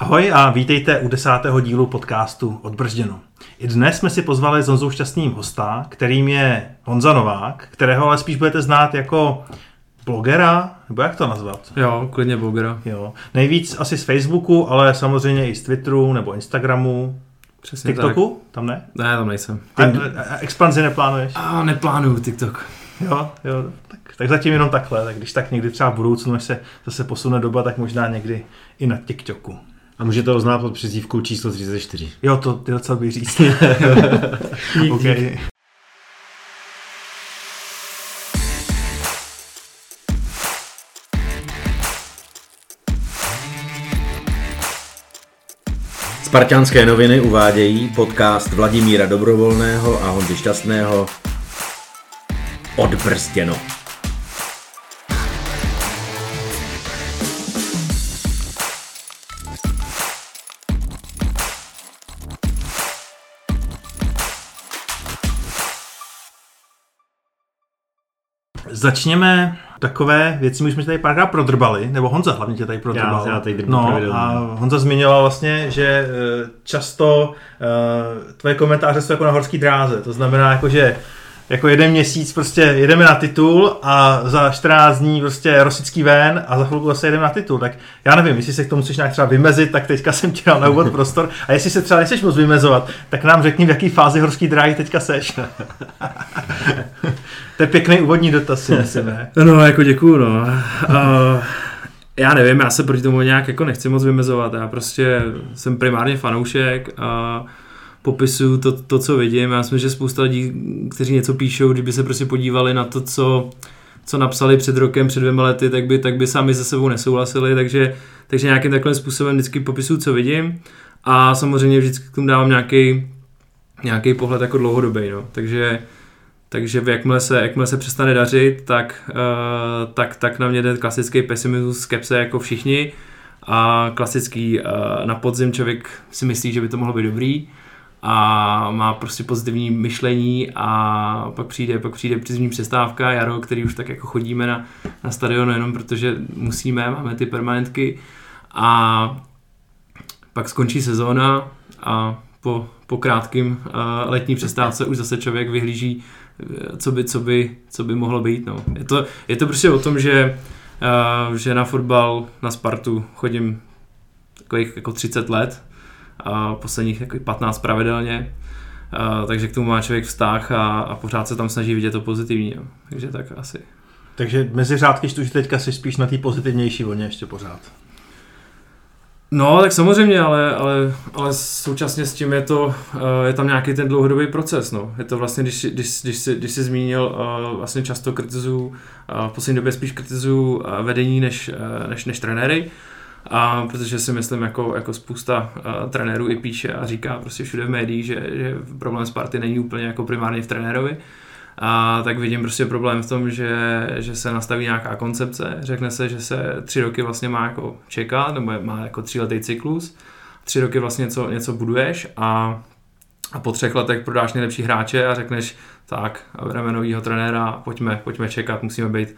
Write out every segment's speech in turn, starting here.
Ahoj a vítejte u desátého dílu podcastu Odbržděno. I dnes jsme si pozvali s Honzou Šťastným hosta, kterým je Honza Novák, kterého ale spíš budete znát jako blogera, nebo jak to nazvat? Jo, klidně blogera. Jo. Nejvíc asi z Facebooku, ale samozřejmě i z Twitteru nebo Instagramu. Přesně TikToku? tak. Tam ne? Ne, tam nejsem. A, a, a expanzi neplánuješ? A neplánuju TikTok. Jo, jo, tak, tak zatím jenom takhle, tak když tak někdy třeba v budoucnu, až se zase posune doba, tak možná někdy i na TikToku. A můžete ho znát pod přezdívkou číslo 34. Jo, to ty docela bych říct. okay. Spartianské noviny uvádějí podcast Vladimíra Dobrovolného a Honzy Šťastného Odbrzděno. Začněme takové věci, my jsme tady párkrát prodrbali, nebo Honza hlavně tě tady prodrbal. Já- já tady no, pravidelně. a Honza zmiňoval vlastně, že eh, často eh, tvoje komentáře jsou jako na horský dráze, to znamená jako, že jako jeden měsíc prostě jedeme na titul a za 14 dní prostě rosický ven a za chvilku zase jedeme na titul. Tak já nevím, jestli se k tomu chceš nějak třeba vymezit, tak teďka jsem ti dal na úvod prostor. A jestli se třeba nechceš moc vymezovat, tak nám řekni, v jaký fázi horský dráhy teďka seš. to je pěkný úvodní dotaz, si myslím, ne? No, jako děkuju, no. Uh, já nevím, já se proti tomu nějak jako nechci moc vymezovat. Já prostě jsem primárně fanoušek a popisuju to, to, co vidím. Já myslím, že spousta lidí, kteří něco píšou, kdyby se prostě podívali na to, co, co napsali před rokem, před dvěma lety, tak by, tak by sami se sebou nesouhlasili, takže, takže nějakým takovým způsobem vždycky popisuju, co vidím a samozřejmě vždycky k tomu dávám nějaký, nějaký pohled jako dlouhodobý, no. takže takže jakmile se, jakmile se přestane dařit, tak, uh, tak, tak na mě jde klasický pesimismus, skepse jako všichni a klasický uh, na podzim člověk si myslí, že by to mohlo být dobrý a má prostě pozitivní myšlení a pak přijde, pak přijde zimní přestávka, jaro, který už tak jako chodíme na, na stadion jenom protože musíme, máme ty permanentky a pak skončí sezóna a po, po krátkým uh, letní přestávce už zase člověk vyhlíží, eh, co by, co by, co by mohlo být. No. Je, to, je to prostě o tom, že, uh, že na fotbal, na Spartu chodím takových jako 30 let a posledních jako 15 pravidelně. Uh, takže k tomu má člověk vztah a, a pořád se tam snaží vidět to pozitivní. No. Takže tak asi. Takže mezi řádky čtu, že teďka jsi spíš na té pozitivnější vlně ještě pořád. No, tak samozřejmě, ale, ale, ale současně s tím je to, je tam nějaký ten dlouhodobý proces, no. Je to vlastně, když, když, když, jsi, když jsi zmínil, vlastně často kritizuju, v poslední době spíš kritizuju vedení než, než, než trenéry, a protože si myslím, jako, jako spousta uh, trenérů i píše a říká prostě všude v médiích, že, že problém Sparty není úplně jako primárně v trenérovi, a tak vidím prostě problém v tom, že, že se nastaví nějaká koncepce, řekne se, že se tři roky vlastně má jako čekat, nebo má jako tříletý cyklus, tři roky vlastně něco, něco buduješ a, a po třech letech prodáš nejlepší hráče a řekneš, tak, a bereme novýho trenéra, pojďme, pojďme čekat, musíme být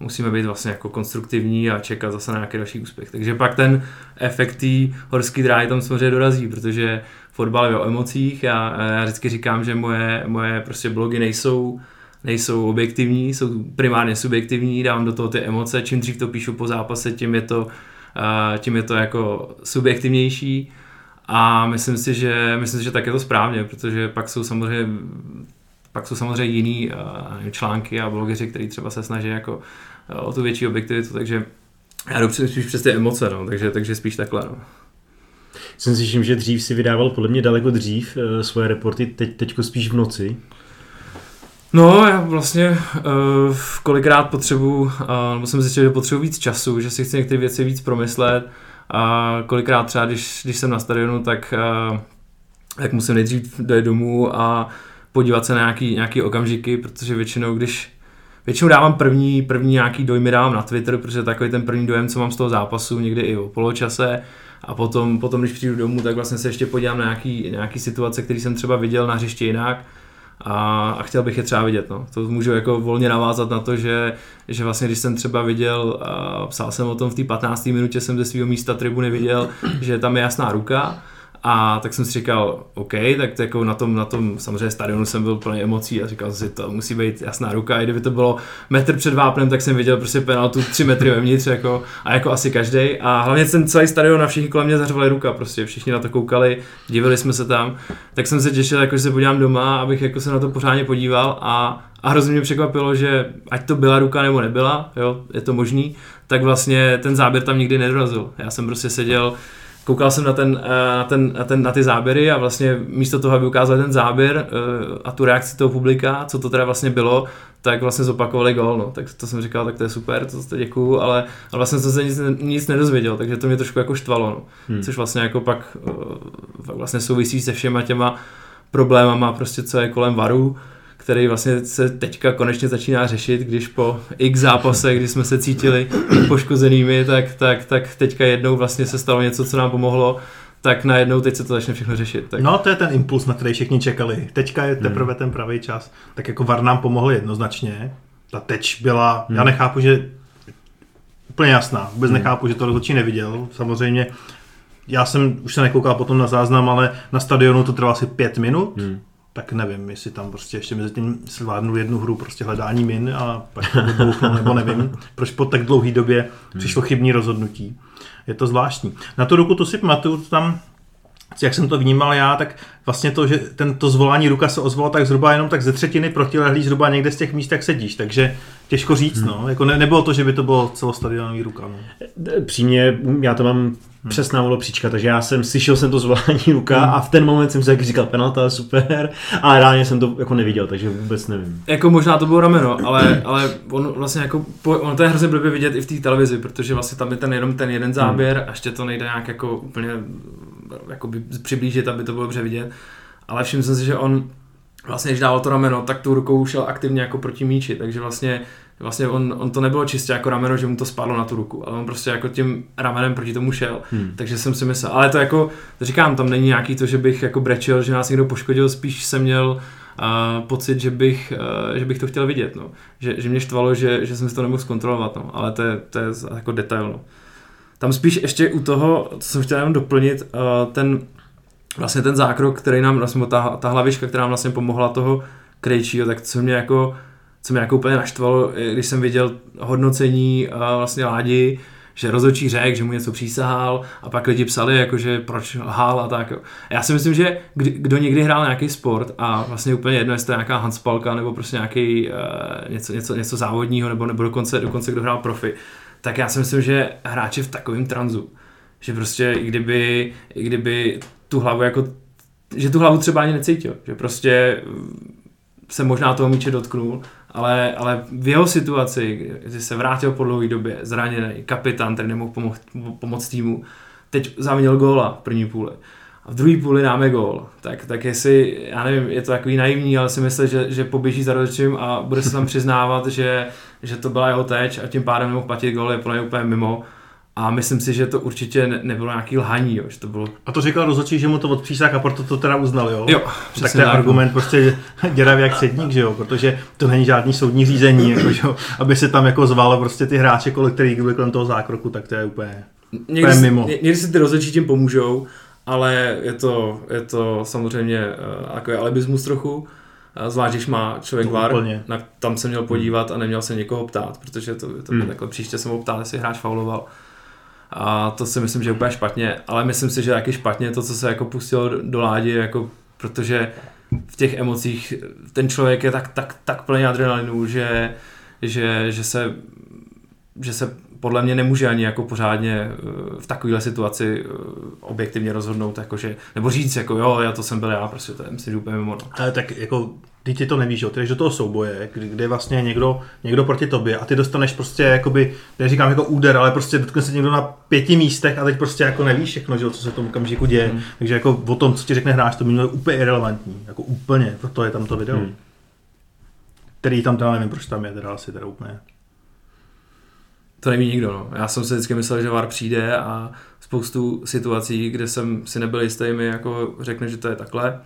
musíme být vlastně jako konstruktivní a čekat zase na nějaký další úspěch. Takže pak ten efekt té horský dráhy tam samozřejmě dorazí, protože fotbal je o emocích. Já, já vždycky říkám, že moje, moje prostě blogy nejsou nejsou objektivní, jsou primárně subjektivní, dávám do toho ty emoce, čím dřív to píšu po zápase, tím je to, uh, tím je to jako subjektivnější a myslím si, že, myslím si, že tak je to správně, protože pak jsou samozřejmě pak jsou samozřejmě jiný uh, články a blogeři, kteří třeba se snaží jako uh, o tu větší objektivitu, takže já jdu spíš přes ty emoce, no, takže, takže spíš takhle. No. Jsem si všiml, že dřív si vydával podle mě daleko dřív uh, svoje reporty, teď, teďko spíš v noci. No, já vlastně uh, kolikrát potřebuji, uh, nebo jsem zjistil, že potřebuji víc času, že si chci některé věci víc promyslet a kolikrát třeba, když, když jsem na stadionu, tak, uh, tak musím nejdřív dojet domů a podívat se na nějaký, nějaký okamžiky, protože většinou, když Většinou dávám první, první nějaký dojmy dávám na Twitter, protože takový ten první dojem, co mám z toho zápasu, někdy i o poločase. A potom, potom když přijdu domů, tak vlastně se ještě podívám na nějaký, nějaký situace, které jsem třeba viděl na hřišti jinak a, a chtěl bych je třeba vidět. No. To můžu jako volně navázat na to, že, že vlastně když jsem třeba viděl, a psal jsem o tom v té 15. minutě, jsem ze svého místa tribuny viděl, že tam je jasná ruka, a tak jsem si říkal, OK, tak jako na tom, na tom samozřejmě stadionu jsem byl plný emocí a říkal jsem si, to musí být jasná ruka. I kdyby to bylo metr před vápnem, tak jsem viděl prostě penaltu tři metry vevnitř, jako, a jako asi každý. A hlavně ten celý stadion a všichni kolem mě zařvali ruka, prostě všichni na to koukali, divili jsme se tam. Tak jsem se těšil, jako, že se podívám doma, abych jako se na to pořádně podíval a, a hrozně mě překvapilo, že ať to byla ruka nebo nebyla, jo, je to možný, tak vlastně ten záběr tam nikdy nedorazil. Já jsem prostě seděl koukal jsem na, ten, eh, na, ten, na, ten, na ty záběry a vlastně místo toho, aby ukázal ten záběr eh, a tu reakci toho publika, co to teda vlastně bylo, tak vlastně zopakovali gol, no. tak to jsem říkal, tak to je super, to, to děkuju, ale, ale vlastně jsem se nic, nic nedozvěděl, takže to mě trošku jako štvalo, no. hmm. což vlastně jako pak uh, vlastně souvisí se všema těma problémama, prostě co je kolem varu, který vlastně se teďka konečně začíná řešit, když po x zápasech, kdy jsme se cítili poškozenými, tak, tak, tak teďka jednou vlastně se stalo něco, co nám pomohlo tak najednou teď se to začne všechno řešit. Tak. No to je ten impuls, na který všichni čekali. Teďka je teprve hmm. ten pravý čas. Tak jako VAR nám pomohl jednoznačně. Ta teč byla, hmm. já nechápu, že úplně jasná. Vůbec hmm. nechápu, že to rozhodčí neviděl. Samozřejmě já jsem už se nekoukal potom na záznam, ale na stadionu to trvalo asi pět minut. Hmm tak nevím, jestli tam prostě ještě mezi tím zvládnu jednu hru prostě hledání min a pak to vybouchnu, nebo nevím, proč po tak dlouhé době hmm. přišlo chybní rozhodnutí. Je to zvláštní. Na tu ruku to si pamatuju, tam jak jsem to vnímal já, tak vlastně to, že tento zvolání ruka se ozvalo tak zhruba jenom tak ze třetiny protilehlý zhruba někde z těch míst, jak sedíš, takže těžko říct, hmm. no. Jako ne, nebylo to, že by to bylo celostadionový ruka, no. Přímě, já to mám hmm. přesná volopříčka, takže já jsem slyšel jsem to zvolání ruka hmm. a v ten moment jsem si jak říkal penalta, super, a reálně jsem to jako neviděl, takže vůbec nevím. Jako možná to bylo rameno, ale, ale on vlastně jako, on to je hrozně blbě vidět i v té televizi, protože vlastně tam je ten jenom ten jeden záběr hmm. a ještě to nejde nějak jako úplně jakoby přiblížit, aby to bylo dobře vidět. Ale všiml jsem si, že on vlastně, když dával to rameno, tak tu rukou šel aktivně jako proti míči, takže vlastně, vlastně on, on to nebylo čistě jako rameno, že mu to spadlo na tu ruku, ale on prostě jako tím ramenem proti tomu šel, hmm. takže jsem si myslel, ale to jako, to říkám, tam není nějaký to, že bych jako brečel, že nás někdo poškodil, spíš jsem měl uh, pocit, že bych, uh, že bych to chtěl vidět, no. že, že mě štvalo, že, že jsem si to nemohl zkontrolovat, no. ale to je, to je jako detail. No. Tam spíš ještě u toho, co jsem chtěl jenom doplnit, uh, ten vlastně ten zákrok, který nám, vlastně ta, ta hlavička, která nám vlastně pomohla toho Krejčího, tak co mě jako, co mě jako úplně naštvalo, když jsem viděl hodnocení uh, vlastně Ládi, že rozhodčí řekl, že mu něco přísahal a pak lidi psali, jako, že proč lhal a tak. Já si myslím, že kdy, kdo někdy hrál nějaký sport a vlastně úplně jedno, jestli to je nějaká handspalka nebo prostě nějaký uh, něco, něco, něco závodního nebo, nebo dokonce, dokonce kdo hrál profi, tak já si myslím, že hráč je v takovém tranzu, že prostě i kdyby, i kdyby tu hlavu jako, že tu hlavu třeba ani necítil, že prostě se možná toho míče dotknul, ale, ale v jeho situaci, kdy se vrátil po dlouhé době, zraněný, kapitán, který nemohl pomoct, pomoct týmu, teď zavinil góla v první půli a v druhé půli dáme gól, tak, tak jestli, já nevím, je to takový naivní, ale si myslím, že, že poběží za rozhodčím a bude se tam přiznávat, že, že to byla jeho teč a tím pádem nemohl platit gól, je plně úplně mimo. A myslím si, že to určitě ne, nebylo nějaký lhaní, jo, že to bylo... A to říkal rozhodčí, že mu to odpřísák a proto to teda uznal, jo? Jo, Tak ten argument prostě děravý jak sedník, že jo? Protože to není žádný soudní řízení, jako, že jo? Aby se tam jako zvalo prostě ty hráče, kolik který byli kolem toho zákroku, tak to je úplně, někdy, úplně mimo. Někdy si ty rozhodčí tím pomůžou, ale je to, je to samozřejmě uh, takový alibismus trochu. Zvlášť, když má člověk no, VAR, na, tam se měl podívat a neměl se někoho ptát, protože to, to hmm. takhle příště se mu ptát, jestli hráč fauloval. A to si myslím, že je úplně špatně, ale myslím si, že taky špatně to, co se jako pustilo do ládi, jako, protože v těch emocích ten člověk je tak, tak, tak plný adrenalinu, že, že, že, se, že se podle mě nemůže ani jako pořádně eh, v takovéhle situaci eh, objektivně rozhodnout, jakože, nebo říct, jako jo, já to jsem byl já, prostě to je myslím, že úplně mimo. No. Ale tak jako ty to nevíš, jo, ty jdeš do toho souboje, kdy, kdy vlastně někdo, někdo proti tobě a ty dostaneš prostě jakoby, neříkám jako úder, ale prostě dotkne se někdo na pěti místech a teď prostě jako nevíš všechno, že, co se v tom okamžiku děje. Hmm. Takže jako o tom, co ti řekne hráč, to mi je úplně irrelevantní, jako úplně, proto je tam to video. Hmm. Který tam teda nevím, proč tam je, teda asi teda úplně. To neví nikdo, no. Já jsem si vždycky myslel, že VAR přijde a spoustu situací, kde jsem si nebyl jistý, mi jako řekne, že to je takhle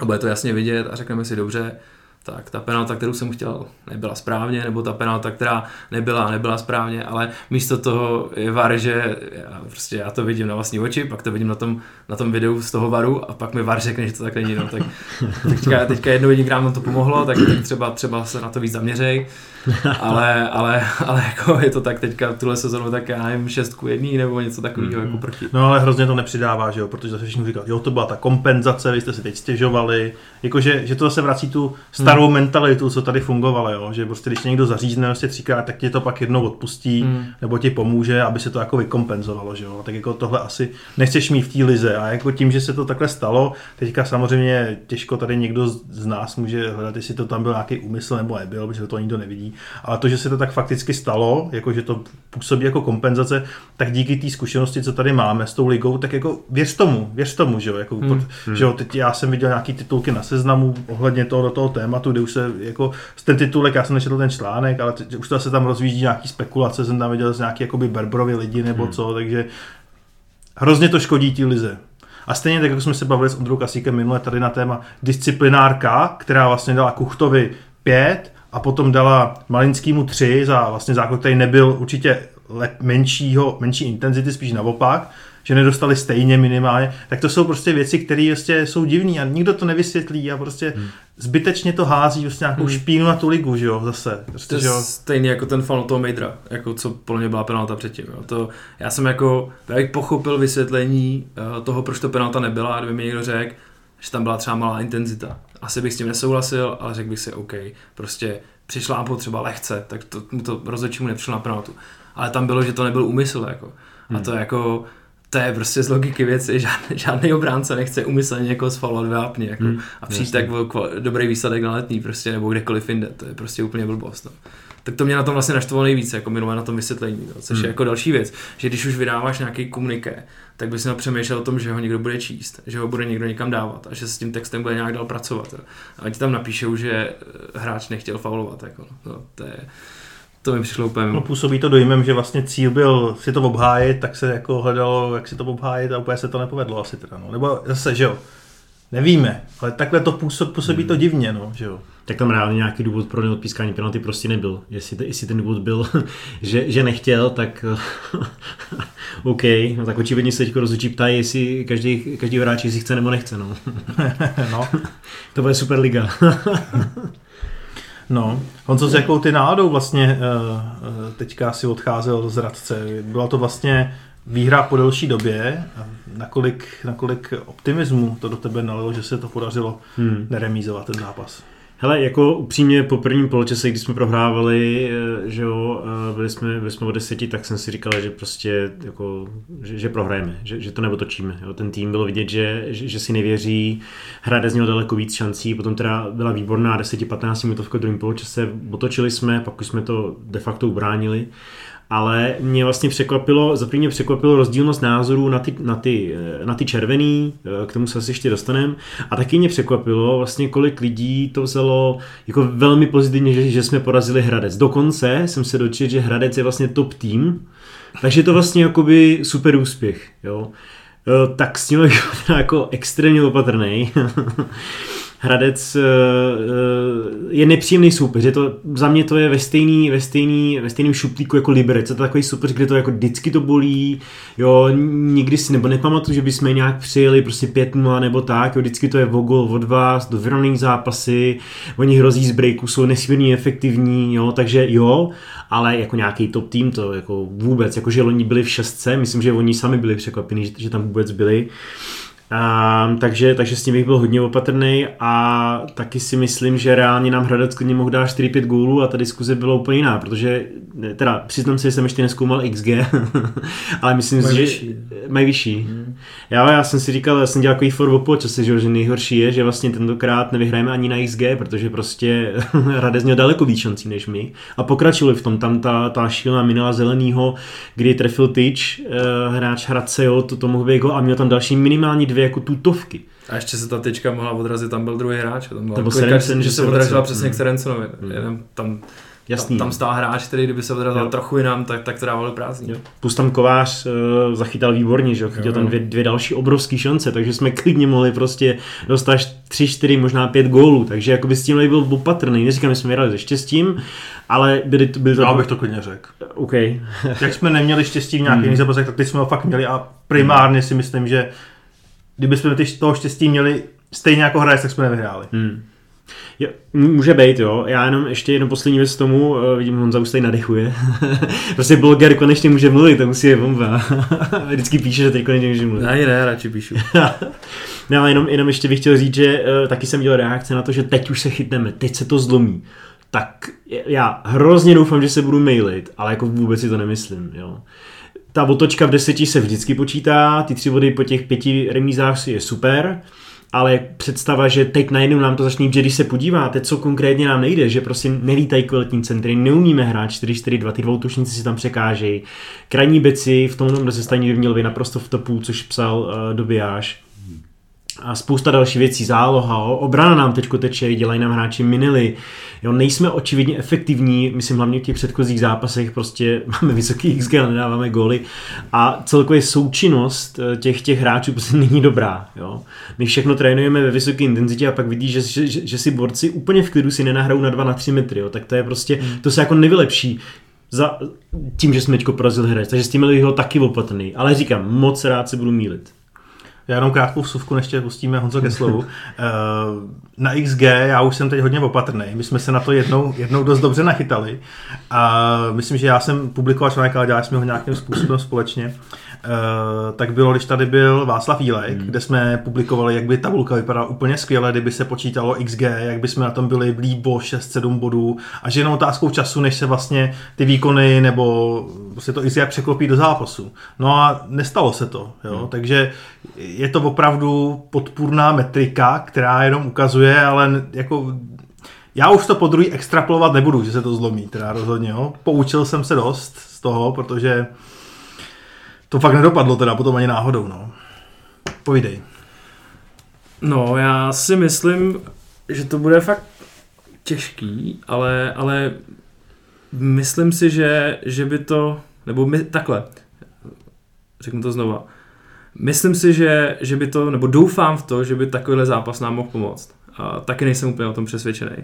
a bude to jasně vidět a řekneme si dobře, tak ta penalta, kterou jsem chtěl, nebyla správně, nebo ta penalta, která nebyla, nebyla správně, ale místo toho je var, že já, prostě já to vidím na vlastní oči, pak to vidím na tom, na tom videu z toho varu a pak mi var řekne, že to tak není. No, tak teďka, teďka jednou jedikrát to pomohlo, tak, tak třeba, třeba se na to víc zaměřej, ale, ale, ale jako je to tak teďka tuhle sezonu tak já nevím, šestku jedný nebo něco takového mm-hmm. jako proti. No ale hrozně to nepřidává, že jo, protože zase všichni říkají, jo, to byla ta kompenzace, vy jste si teď stěžovali, jakože, že to zase vrací tu starou mm. mentalitu, co tady fungovalo, jo, že prostě když někdo zařízne prostě třikrát, tak ti to pak jednou odpustí, mm. nebo ti pomůže, aby se to jako vykompenzovalo, že jo, tak jako tohle asi nechceš mít v té lize a jako tím, že se to takhle stalo, teďka samozřejmě těžko tady někdo z nás může hledat, jestli to tam byl nějaký úmysl nebo nebyl, protože to nikdo nevidí, ale to, že se to tak fakticky stalo, jako že to působí jako kompenzace, tak díky té zkušenosti, co tady máme s tou ligou, tak jako věř tomu, věř tomu, že jo, jako, hmm. že jo, teď já jsem viděl nějaký titulky na seznamu ohledně toho, do toho tématu, kde už se jako ten titulek, já jsem nečetl ten článek, ale teď, už to se tam rozvíjí nějaký spekulace, jsem tam viděl z nějaký jakoby Berbrovi lidi nebo hmm. co, takže hrozně to škodí tí lize. A stejně tak, jako jsme se bavili s Ondrou Kasíkem minule tady na téma disciplinárka, která vlastně dala Kuchtovi pět a potom dala Malinskému 3 za vlastně základ, který nebyl určitě menšího, menší intenzity, spíš naopak, že nedostali stejně minimálně, tak to jsou prostě věci, které prostě jsou divné a nikdo to nevysvětlí a prostě hmm. zbytečně to hází prostě nějakou hmm. špínu na tu ligu, že jo, zase. Prostě, to že jo. stejný jako ten fan toho Mejdra, jako co podle mě byla penalta předtím. Jo. To, já jsem jako, já bych pochopil vysvětlení uh, toho, proč to penalta nebyla, kdyby mi někdo řekl, že tam byla třeba malá intenzita. Asi bych s tím nesouhlasil, ale řekl bych si, OK, prostě přišla třeba lehce, tak to, mu to rozhodčí mu nepřišlo na penaltu. Ale tam bylo, že to nebyl úmysl, jako. A to hmm. jako, to je prostě z logiky věci, žádný, žádný obránce nechce umyslně někoho sfalovat vápně jako, hmm, a přijít tak dobrý výsledek na letní prostě, nebo kdekoliv jinde, to je prostě úplně blbost. No. Tak to mě na tom vlastně naštvalo nejvíc, jako minulé na tom vysvětlení, no, což hmm. je jako další věc, že když už vydáváš nějaký komuniké, tak bys měl přemýšlet o tom, že ho někdo bude číst, že ho bude někdo někam dávat a že s tím textem bude nějak dál pracovat. Jo. A ti tam napíšou, že eh, hráč nechtěl faulovat, jako, no, to je, to mi přišlo úplně No, působí to dojmem, že vlastně cíl byl si to obhájit, tak se jako hledalo, jak si to obhájit a úplně se to nepovedlo asi teda, no. Nebo zase, že jo, nevíme, ale takhle to působí, působí hmm. to divně, no, že jo. Tak tam reálně nějaký důvod pro neodpískání penalty prostě nebyl. Jestli, jestli ten důvod byl, že, že nechtěl, tak OK, no tak očividně se teď rozhodčí ptají, jestli každý, každý hráč si chce nebo nechce, no. no. to bude super liga. No, Honzo, s jakou ty náladou vlastně uh, teďka si odcházel z Radce? Byla to vlastně výhra po delší době. Nakolik, nakolik optimismu to do tebe nalilo, že se to podařilo hmm. neremízovat ten zápas? Hele, jako upřímně po prvním poločase, když jsme prohrávali, eh, že jo, byli jsme, byli jsme o deseti, tak jsem si říkal, že prostě jako, že, že prohrajeme, že, že to neotočíme. Jo. Ten tým bylo vidět, že, že, že si nevěří, Hradec měl daleko víc šancí, potom teda byla výborná 10-15 minutovka v druhém poločase, otočili jsme, pak už jsme to de facto ubránili ale mě vlastně překvapilo, za mě překvapilo rozdílnost názorů na ty, na ty, eh, na ty červený, eh, k tomu se asi ještě dostaneme, a taky mě překvapilo vlastně, kolik lidí to vzalo jako velmi pozitivně, že, že jsme porazili Hradec. Dokonce jsem se dočetl, že Hradec je vlastně top tým, takže to vlastně jakoby super úspěch, jo. Eh, tak s tím jako extrémně opatrný. Hradec eh, eh, je nepříjemný soupeř. Je to, za mě to je ve stejný, ve stejný, ve stejným šuplíku jako Liberec. Je to takový soupeř, kde to jako vždycky to bolí. Jo, nikdy si nebo nepamatuju, že bychom nějak přijeli prostě 5-0 nebo tak. Jo, vždycky to je o gol, o dva, do vyrovnaných zápasy. Oni hrozí z breaku, jsou nesmírně efektivní, jo, takže jo, ale jako nějaký top tým to jako vůbec, jako že oni byli v šestce, myslím, že oni sami byli překvapení, že, že tam vůbec byli. A, takže, takže s tím bych byl hodně opatrný a taky si myslím, že reálně nám Hradec klidně mohl dát 4-5 gólů a ta diskuze byla úplně jiná, protože teda přiznám se, že jsem ještě neskoumal XG, ale myslím si, že vyšší. mají vyšší. Hmm. Já, já jsem si říkal, já jsem dělal takový for po čase, že, že nejhorší je, že vlastně tentokrát nevyhrajeme ani na XG, protože prostě Hradec měl daleko víc šancí než my a pokračovali v tom, tam ta, ta šílená minula zelenýho, kdy trefil tyč, eh, hráč Hradce, jo, to, to mohl být a měl tam další minimálně dvě jako tutovky. A ještě se ta tyčka mohla odrazit, tam byl druhý hráč, tam byl klikač, že se odrazila přesně hmm. k Serensonovi. Hmm. Jenom tam Jasný. Tam, tam stál hráč, který kdyby se odrazil trochu jinam, tak, tak to dávalo prázdný. Jo. Plus tam Kovář uh, zachytal výborně, že jo, chytil Jo, tam dvě, dvě další obrovské šance, takže jsme klidně mohli prostě dostat až tři, čtyři, možná pět gólů, takže jakoby s tím byl opatrný, neříkám, že jsme vyhrali se štěstím, ale byly to, byly to... Já bych to klidně řekl. OK. Jak jsme neměli štěstí v nějakých Hmm. zápasech, tak teď jsme ho fakt měli a primárně si myslím, že kdyby jsme ty- toho štěstí měli stejně jako hraje, tak jsme nevyhráli. Hmm. Jo, může být, jo. Já jenom ještě jednu poslední věc k tomu, eh, vidím, Honza už tady nadechuje. prostě bloger konečně může mluvit, to musí je bomba. Vždycky píše, že teď konečně může mluvit. Ani ne, radši píšu. No ale jenom, jenom ještě bych chtěl říct, že uh, taky jsem dělal reakce na to, že teď už se chytneme, teď se to zlomí. Tak já hrozně doufám, že se budu mailit, ale jako vůbec si to nemyslím, jo. Ta otočka v deseti se vždycky počítá, ty tři body po těch pěti remízách je super, ale představa, že teď najednou nám to začne že když se podíváte, co konkrétně nám nejde, že prostě nelítají kvalitní centry, neumíme hrát 4-4-2, ty dva útočníci si tam překážejí. Krajní beci v tomhle rozestaní by měl být naprosto v topu, což psal uh, Dobijáš a spousta dalších věcí, záloha, obrana nám teďko teče, dělají nám hráči minily, jo, nejsme očividně efektivní, myslím hlavně v těch předchozích zápasech, prostě máme vysoký XG, ale nedáváme góly. A celkově součinnost eh, těch, těch hráčů prostě není dobrá, jo. My všechno trénujeme ve vysoké intenzitě a pak vidíš, že, že, že, si borci úplně v klidu si nenahrajou na 2 na 3 metry, jo, tak to je prostě, to se jako nevylepší za tím, že jsme teďko porazili hráč, takže s tím ho taky opatrný, ale říkám, moc rád se budu mílit. Já jenom krátkou vsuvku, než tě pustíme Honzo ke slovu. Eh, Na XG já už jsem teď hodně opatrný. My jsme se na to jednou, jednou dost dobře nachytali. A myslím, že já jsem publikoval článek, ale dělali jsme ho nějakým způsobem společně. Eh, tak bylo, když tady byl Václav Jílek, hmm. kde jsme publikovali, jak by tabulka vypadala úplně skvěle, kdyby se počítalo XG, jak by jsme na tom byli blíbo 6-7 bodů a že jenom otázkou času, než se vlastně ty výkony nebo se to XG překlopí do zápasu. No a nestalo se to, jo? Hmm. takže je to opravdu podpůrná metrika, která jenom ukazuje, ale jako já už to po druhý extrapolovat nebudu, že se to zlomí, teda rozhodně. Jo. Poučil jsem se dost z toho, protože to fakt nedopadlo teda potom ani náhodou. No. Povídej. No, já si myslím, že to bude fakt těžký, ale, ale myslím si, že, že by to, nebo my, takhle, řeknu to znova, myslím si, že, že by to, nebo doufám v to, že by takovýhle zápas nám mohl pomoct. A taky nejsem úplně o tom přesvědčený.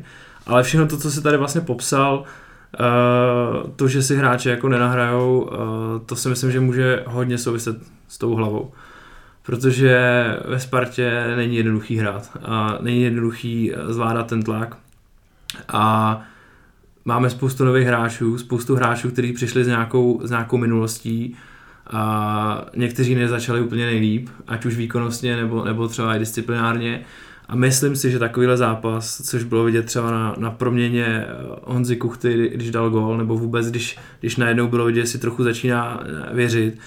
Ale všechno to, co si tady vlastně popsal, Uh, to, že si hráči jako nenahrajou, uh, to si myslím, že může hodně souviset s tou hlavou. Protože ve Spartě není jednoduchý hrát a není jednoduchý eh, zvládat ten tlak. A máme spoustu nových hráčů, spoustu hráčů, kteří přišli s nějakou, s nějakou minulostí a někteří nezačali úplně nejlíp, ať už výkonnostně nebo, nebo třeba i disciplinárně. A myslím si, že takovýhle zápas, což bylo vidět třeba na, na proměně eh, Honzy Kuchty, když dal gól, nebo vůbec, když, když najednou bylo vidět, že si trochu začíná eh, věřit,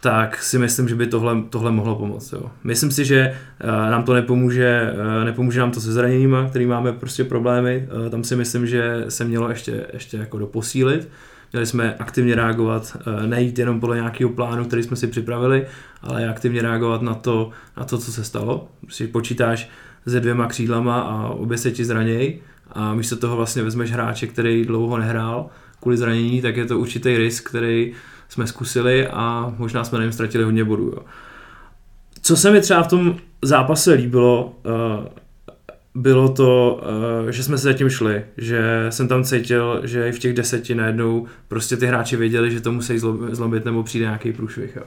tak si myslím, že by tohle, tohle mohlo pomoct. Jo. Myslím si, že uh, nám to nepomůže, nepomůže nám to se zraněníma, který máme prostě problémy. Tam si myslím, že se mělo ještě, ještě jako doposílit. Měli jsme aktivně reagovat, uh, nejít jenom podle nějakého plánu, který jsme si připravili, ale aktivně reagovat na to, na to co se stalo. Prostě počítáš se dvěma křídlama a obě se ti zranějí a místo toho vlastně vezmeš hráče, který dlouho nehrál kvůli zranění, tak je to určitý risk, který jsme zkusili a možná jsme na něm ztratili hodně bodů. Jo. Co se mi třeba v tom zápase líbilo, eh, bylo to, eh, že jsme se zatím šli, že jsem tam cítil, že i v těch deseti najednou prostě ty hráči věděli, že to musí zlo- zlomit nebo přijde nějaký průšvih. Jo.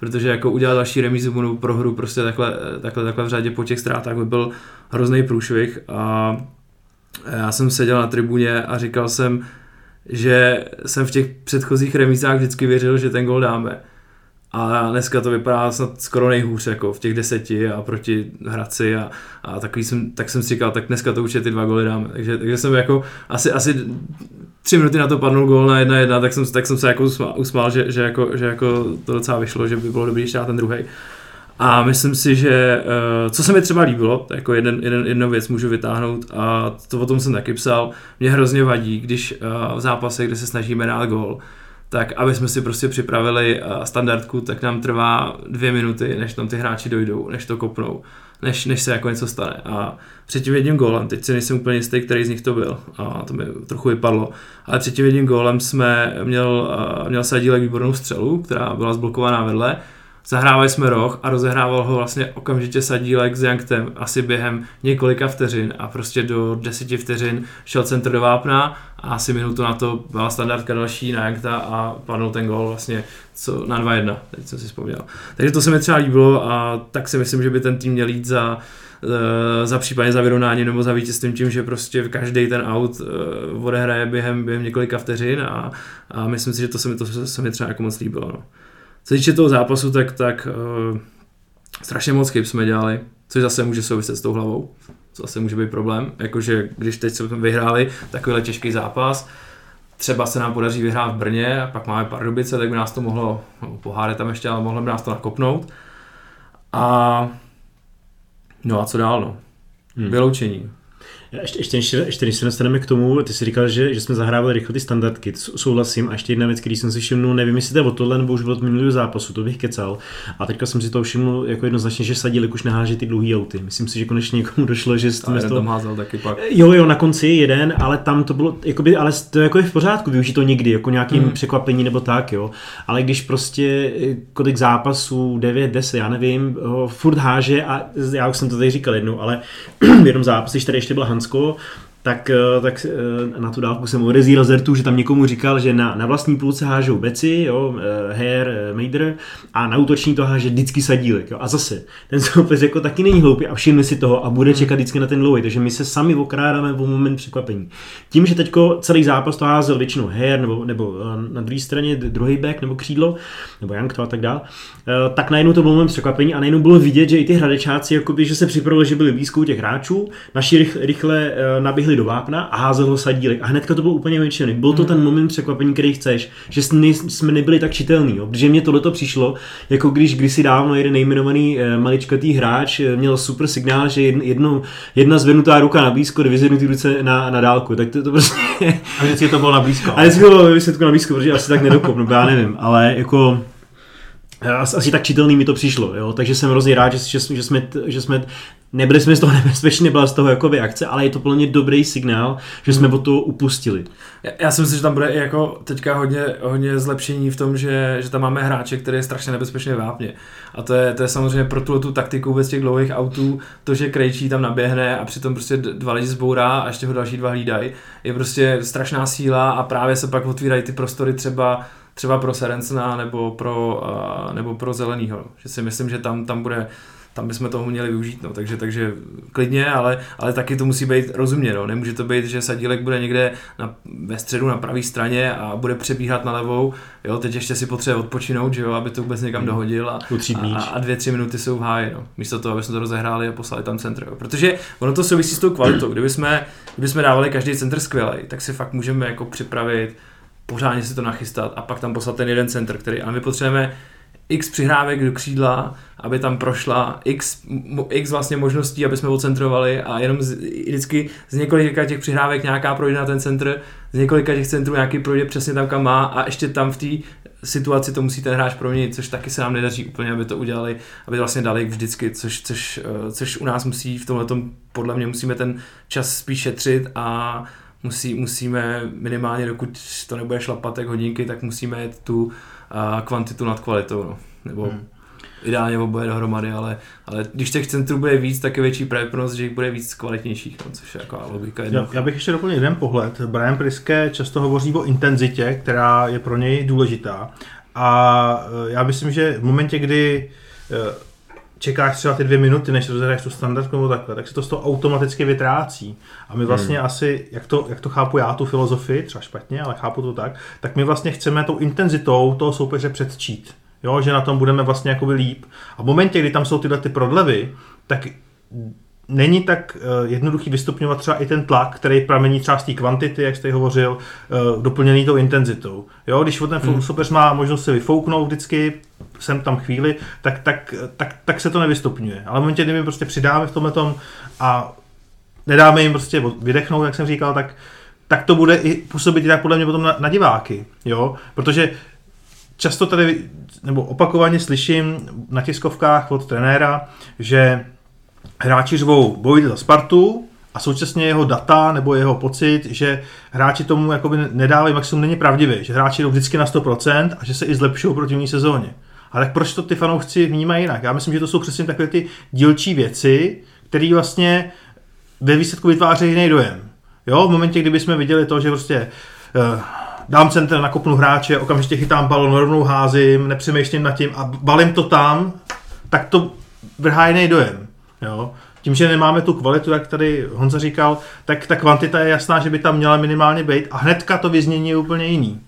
Protože jako udělat další remízu nebo prohru prostě takhle, takhle, takhle v řadě po těch ztrátách by byl hrozný průšvih a já jsem seděl na tribuně a říkal jsem, že jsem v těch předchozích remízách vždycky věřil, že ten gol dáme. A dneska to vypadá snad skoro nejhůř jako v těch deseti a proti Hradci a, a takový jsem, tak jsem si říkal, tak dneska to určitě ty dva goly dáme. Takže, takže jsem jako asi, asi tři minuty na to padnul gól na jedna jedna, tak jsem, tak jsem se jako usmál, usmál že, že, jako, že jako to docela vyšlo, že by bylo dobrý ještě ten druhý. A myslím si, že eh, co se mi třeba líbilo, to jako jeden, jeden, jednu věc můžu vytáhnout a to o tom jsem taky psal, mě hrozně vadí, když eh, v zápase, kde se snažíme dát gól, tak aby jsme si prostě připravili eh, standardku, tak nám trvá dvě minuty, než tam ty hráči dojdou, než to kopnou, než, než se jako něco stane. A před tím jedním gólem, teď si nejsem úplně jistý, který z nich to byl, a to mi trochu vypadlo, ale před tím jedním gólem jsme měl, eh, měl Sadílek výbornou střelu, která byla zblokovaná vedle, zahrávali jsme roh a rozehrával ho vlastně okamžitě Sadílek s Janktem asi během několika vteřin a prostě do deseti vteřin šel centr do vápna a asi minutu na to byla standardka další na Jankta a padl ten gol vlastně co, na 2-1, teď jsem si vzpomněl. Takže to se mi třeba líbilo a tak si myslím, že by ten tým měl jít za, eh, za případně za vyrovnání nebo za vítězstvím tím, že prostě každý ten out eh, odehraje během, během několika vteřin a, a myslím si, že to se mi, to se mi třeba jako moc líbilo. No. Co týče toho zápasu, tak, tak uh, strašně moc chyb jsme dělali, což zase může souviset s tou hlavou. Co zase může být problém. Jakože když teď jsme vyhráli takovýhle těžký zápas, třeba se nám podaří vyhrát v Brně a pak máme Pardubice, tak by nás to mohlo, no, poháry tam ještě, ale mohlo by nás to nakopnout. A no a co dál, no? Hmm. Vyloučení. Ještě, ještě, ještě, ještě než se dostaneme k tomu, ty jsi říkal, že, že jsme zahrávali rychle ty standardky, souhlasím. A ještě jedna věc, který jsem si všiml, nevím, jestli to je o tohle nebo už od minulého zápasu, to bych kecal. A teďka jsem si to všiml jako jednoznačně, že sadili už neháže ty dlouhý auty. Myslím si, že konečně někomu došlo, že to jeden tam házel taky pak. Jo, jo, na konci jeden, ale tam to bylo, jakoby, ale to jako je v pořádku, využít to někdy, jako nějakým hmm. překvapení nebo tak, jo. Ale když prostě eh, kolik zápasů, 9, 10, já nevím, ho furt háže a já už jsem to tady říkal jednou, ale v jednom zápase, tady ještě byl Hans Slovensko, tak, eh, tak eh, na tu dálku jsem odezíral zertu, že tam někomu říkal, že na, na vlastní půlce hážou Beci, jo, eh, Hair, Meider a na útoční to háže vždycky sadílek. Jo. A zase, ten soupeř jako taky není hloupý a všimne si toho a bude hmm. čekat vždycky na ten lowy, takže my se sami okrádáme v moment překvapení. Tím, že teďko celý zápas to házel většinou Hair nebo, nebo na druhé straně druhý back nebo křídlo, nebo Young to a tak dál, tak najednou to bylo moment překvapení a najednou bylo vidět, že i ty hradečáci, jakoby, že se připravili, že byli blízko těch hráčů, naši rychle, naběhli šli do vápna a házel ho sadílek. A hnedka to bylo úplně většiny. Byl to hmm. ten moment překvapení, který chceš, že jsme nebyli tak čitelní. Jo? Protože mě tohle přišlo, jako když kdysi dávno jeden nejmenovaný eh, maličkatý hráč eh, měl super signál, že jedno, jedna zvednutá ruka na blízko, dvě zvednutý ruce na, na dálku. Tak to, to prostě... A vždycky to bylo na blízko. A vždycky to bylo na blízko, protože asi tak nedokop, no, já nevím, ale jako asi tak čitelný mi to přišlo, jo? takže jsem hrozně rád, že, že, že, jsme, že jsme nebyli jsme z toho nebezpeční, nebyla z toho jako akce, ale je to plně dobrý signál, že jsme hmm. od toho upustili. Já, já si myslím, že tam bude i jako teďka hodně, hodně zlepšení v tom, že, že tam máme hráče, který je strašně nebezpečný vápně. A to je, to je samozřejmě pro tu, tu taktiku bez těch dlouhých autů, to, že Krejčí tam naběhne a přitom prostě dva lidi zbourá a ještě ho další dva hlídají, je prostě strašná síla a právě se pak otvírají ty prostory třeba třeba pro Serencena nebo pro, uh, nebo pro Zelenýho. Že si myslím, že tam, tam bude tam bychom toho měli využít, no. takže, takže klidně, ale, ale taky to musí být rozumně, no. nemůže to být, že Sadílek bude někde na, ve středu na pravé straně a bude přebíhat na levou, jo, teď ještě si potřebuje odpočinout, že jo, aby to vůbec někam hmm. dohodil a, a, a dvě, tři minuty jsou v háji, no. místo toho, aby jsme to rozehráli a poslali tam centr, jo. protože ono to souvisí s tou kvalitou, kdyby jsme, kdyby jsme dávali každý centr skvělý, tak si fakt můžeme jako připravit pořádně si to nachystat a pak tam poslat ten jeden center, který, ale my potřebujeme x přihrávek do křídla, aby tam prošla x, x vlastně možností, aby jsme ocentrovali a jenom z, vždycky z několika těch přihrávek nějaká projde na ten centr, z několika těch centrů nějaký projde přesně tam, kam má a ještě tam v té situaci to musí ten hráč proměnit, což taky se nám nedaří úplně, aby to udělali, aby vlastně dali vždycky, což, což, eh, což u nás musí v tomhle podle mě musíme ten čas spíš šetřit a musí, musíme minimálně, dokud to nebude šlapat jak hodinky, tak musíme jít tu a, kvantitu nad kvalitou. No. Nebo hmm. ideálně oboje dohromady, ale, ale když těch centrů bude víc, tak je větší pravděpodobnost, že jich bude víc kvalitnějších, no, což je jako logika. Já, já, bych ještě doplnil jeden pohled. Brian Priske často hovoří o intenzitě, která je pro něj důležitá. A e, já myslím, že v momentě, kdy e, čekáš třeba ty dvě minuty, než rozhraješ tu standardku nebo takhle, tak se to z toho automaticky vytrácí. A my vlastně hmm. asi, jak to, jak to chápu já, tu filozofii, třeba špatně, ale chápu to tak, tak my vlastně chceme tou intenzitou toho soupeře předčít. Jo, že na tom budeme vlastně jakoby líp. A v momentě, kdy tam jsou tyhle ty prodlevy, tak není tak uh, jednoduchý vystupňovat třeba i ten tlak, který pramení třeba z té kvantity, jak jste hovořil, uh, doplněný tou intenzitou. Jo, když ten hmm. soupeř má možnost se vyfouknout vždycky, jsem tam chvíli, tak, tak, tak, tak se to nevystupňuje. Ale v momentě, kdy my prostě přidáme v tomhle tom a nedáme jim prostě vydechnout, jak jsem říkal, tak tak to bude i působit jinak podle mě potom na, na diváky, jo, protože často tady, nebo opakovaně slyším na tiskovkách od trenéra, že hráči řvou bojujte za Spartu a současně jeho data nebo jeho pocit, že hráči tomu jakoby nedávají maximum, není pravdivý, že hráči jdou vždycky na 100% a že se i zlepšují proti ní sezóně. A tak proč to ty fanoušci vnímají jinak? Já myslím, že to jsou přesně takové ty dílčí věci, které vlastně ve výsledku vytvářejí jiný dojem. Jo, v momentě, kdyby jsme viděli to, že prostě uh, dám center, nakopnu hráče, okamžitě chytám balon, rovnou házím, nepřemýšlím nad tím a balím to tam, tak to vrhá jiný dojem. Jo? Tím, že nemáme tu kvalitu, jak tady Honza říkal, tak ta kvantita je jasná, že by tam měla minimálně být a hnedka to vyznění je úplně jiný.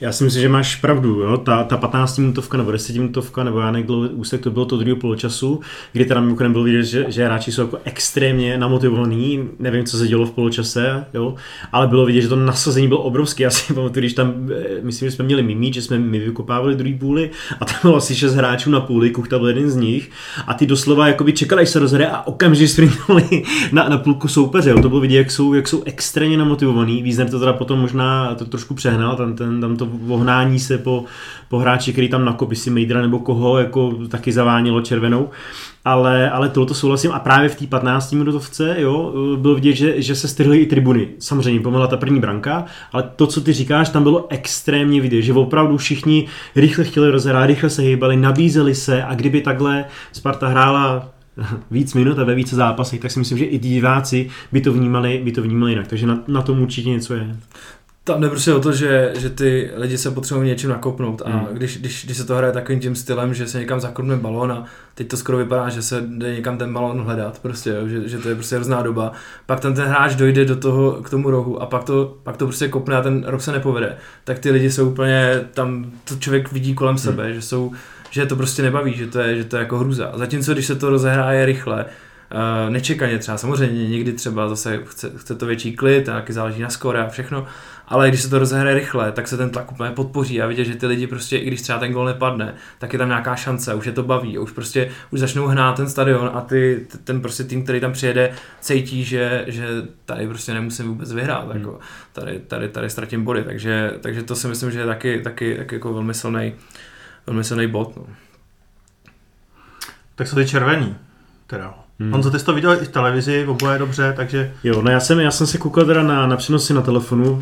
Já si myslím, že máš pravdu. Jo? Ta, ta 15 minutovka nebo 10 minutovka nebo já nevím, úsek to bylo to druhého poločasu, kdy teda mimochodem bylo vidět, že, že hráči jsou jako extrémně namotivovaní. Nevím, co se dělo v poločase, jo? ale bylo vidět, že to nasazení bylo obrovské. Já si pamatuju, když tam, eh, myslím, že jsme měli mimí, že jsme my vykopávali druhý půly a tam bylo asi 6 hráčů na půli, Kuchta byl jeden z nich a ty doslova jakoby čekali, až se rozhraje a okamžitě sprintovali na, na půlku soupeře. Jo? To bylo vidět, jak jsou, jak jsou extrémně namotivovaní. Vízner to teda potom možná to trošku přehnal, tam, ten, tam to vohnání se po, po hráči, který tam nakopí si Mejdra nebo koho, jako taky zavánilo červenou. Ale, ale tohoto souhlasím a právě v té 15 minutovce jo, bylo vidět, že, že se strhly i tribuny. Samozřejmě pomohla ta první branka, ale to, co ty říkáš, tam bylo extrémně vidět, že opravdu všichni rychle chtěli rozhrát, rychle se hýbali, nabízeli se a kdyby takhle Sparta hrála víc minut a ve více zápasech, tak si myslím, že i diváci by to vnímali, by to vnímali jinak. Takže na, na tom určitě něco je. Tam jde prostě o to, že, že ty lidi se potřebují něčím nakopnout a hmm. když, když, když, se to hraje takovým tím stylem, že se někam zakopne balón a teď to skoro vypadá, že se jde někam ten balón hledat, prostě, jo, že, že, to je prostě hrozná doba, pak tam ten hráč dojde do toho, k tomu rohu a pak to, pak to prostě kopne a ten rok se nepovede, tak ty lidi jsou úplně, tam to člověk vidí kolem hmm. sebe, že jsou, že to prostě nebaví, že to je, že to je jako hruza. Zatímco když se to rozehráje rychle, Uh, nečekaně třeba, samozřejmě někdy třeba zase chce, chce to větší klid, a taky záleží na skore a všechno, ale když se to rozehraje rychle, tak se ten tlak úplně podpoří a vidět, že ty lidi prostě, i když třeba ten gol nepadne, tak je tam nějaká šance, už je to baví, už prostě už začnou hnát ten stadion a ty, ten prostě tým, který tam přijede, cítí, že, že tady prostě nemusím vůbec vyhrát, hmm. jako tady, tady, tady ztratím body, takže, takže to si myslím, že je taky, taky, taky jako velmi silný, velmi silný bod. No. Tak jsou ty červený, teda. Hmm. Honzo, ty jsi to viděl i v televizi, oboje dobře, takže... Jo, no já jsem, já jsem si koukal teda na, na přenosy na telefonu, uh,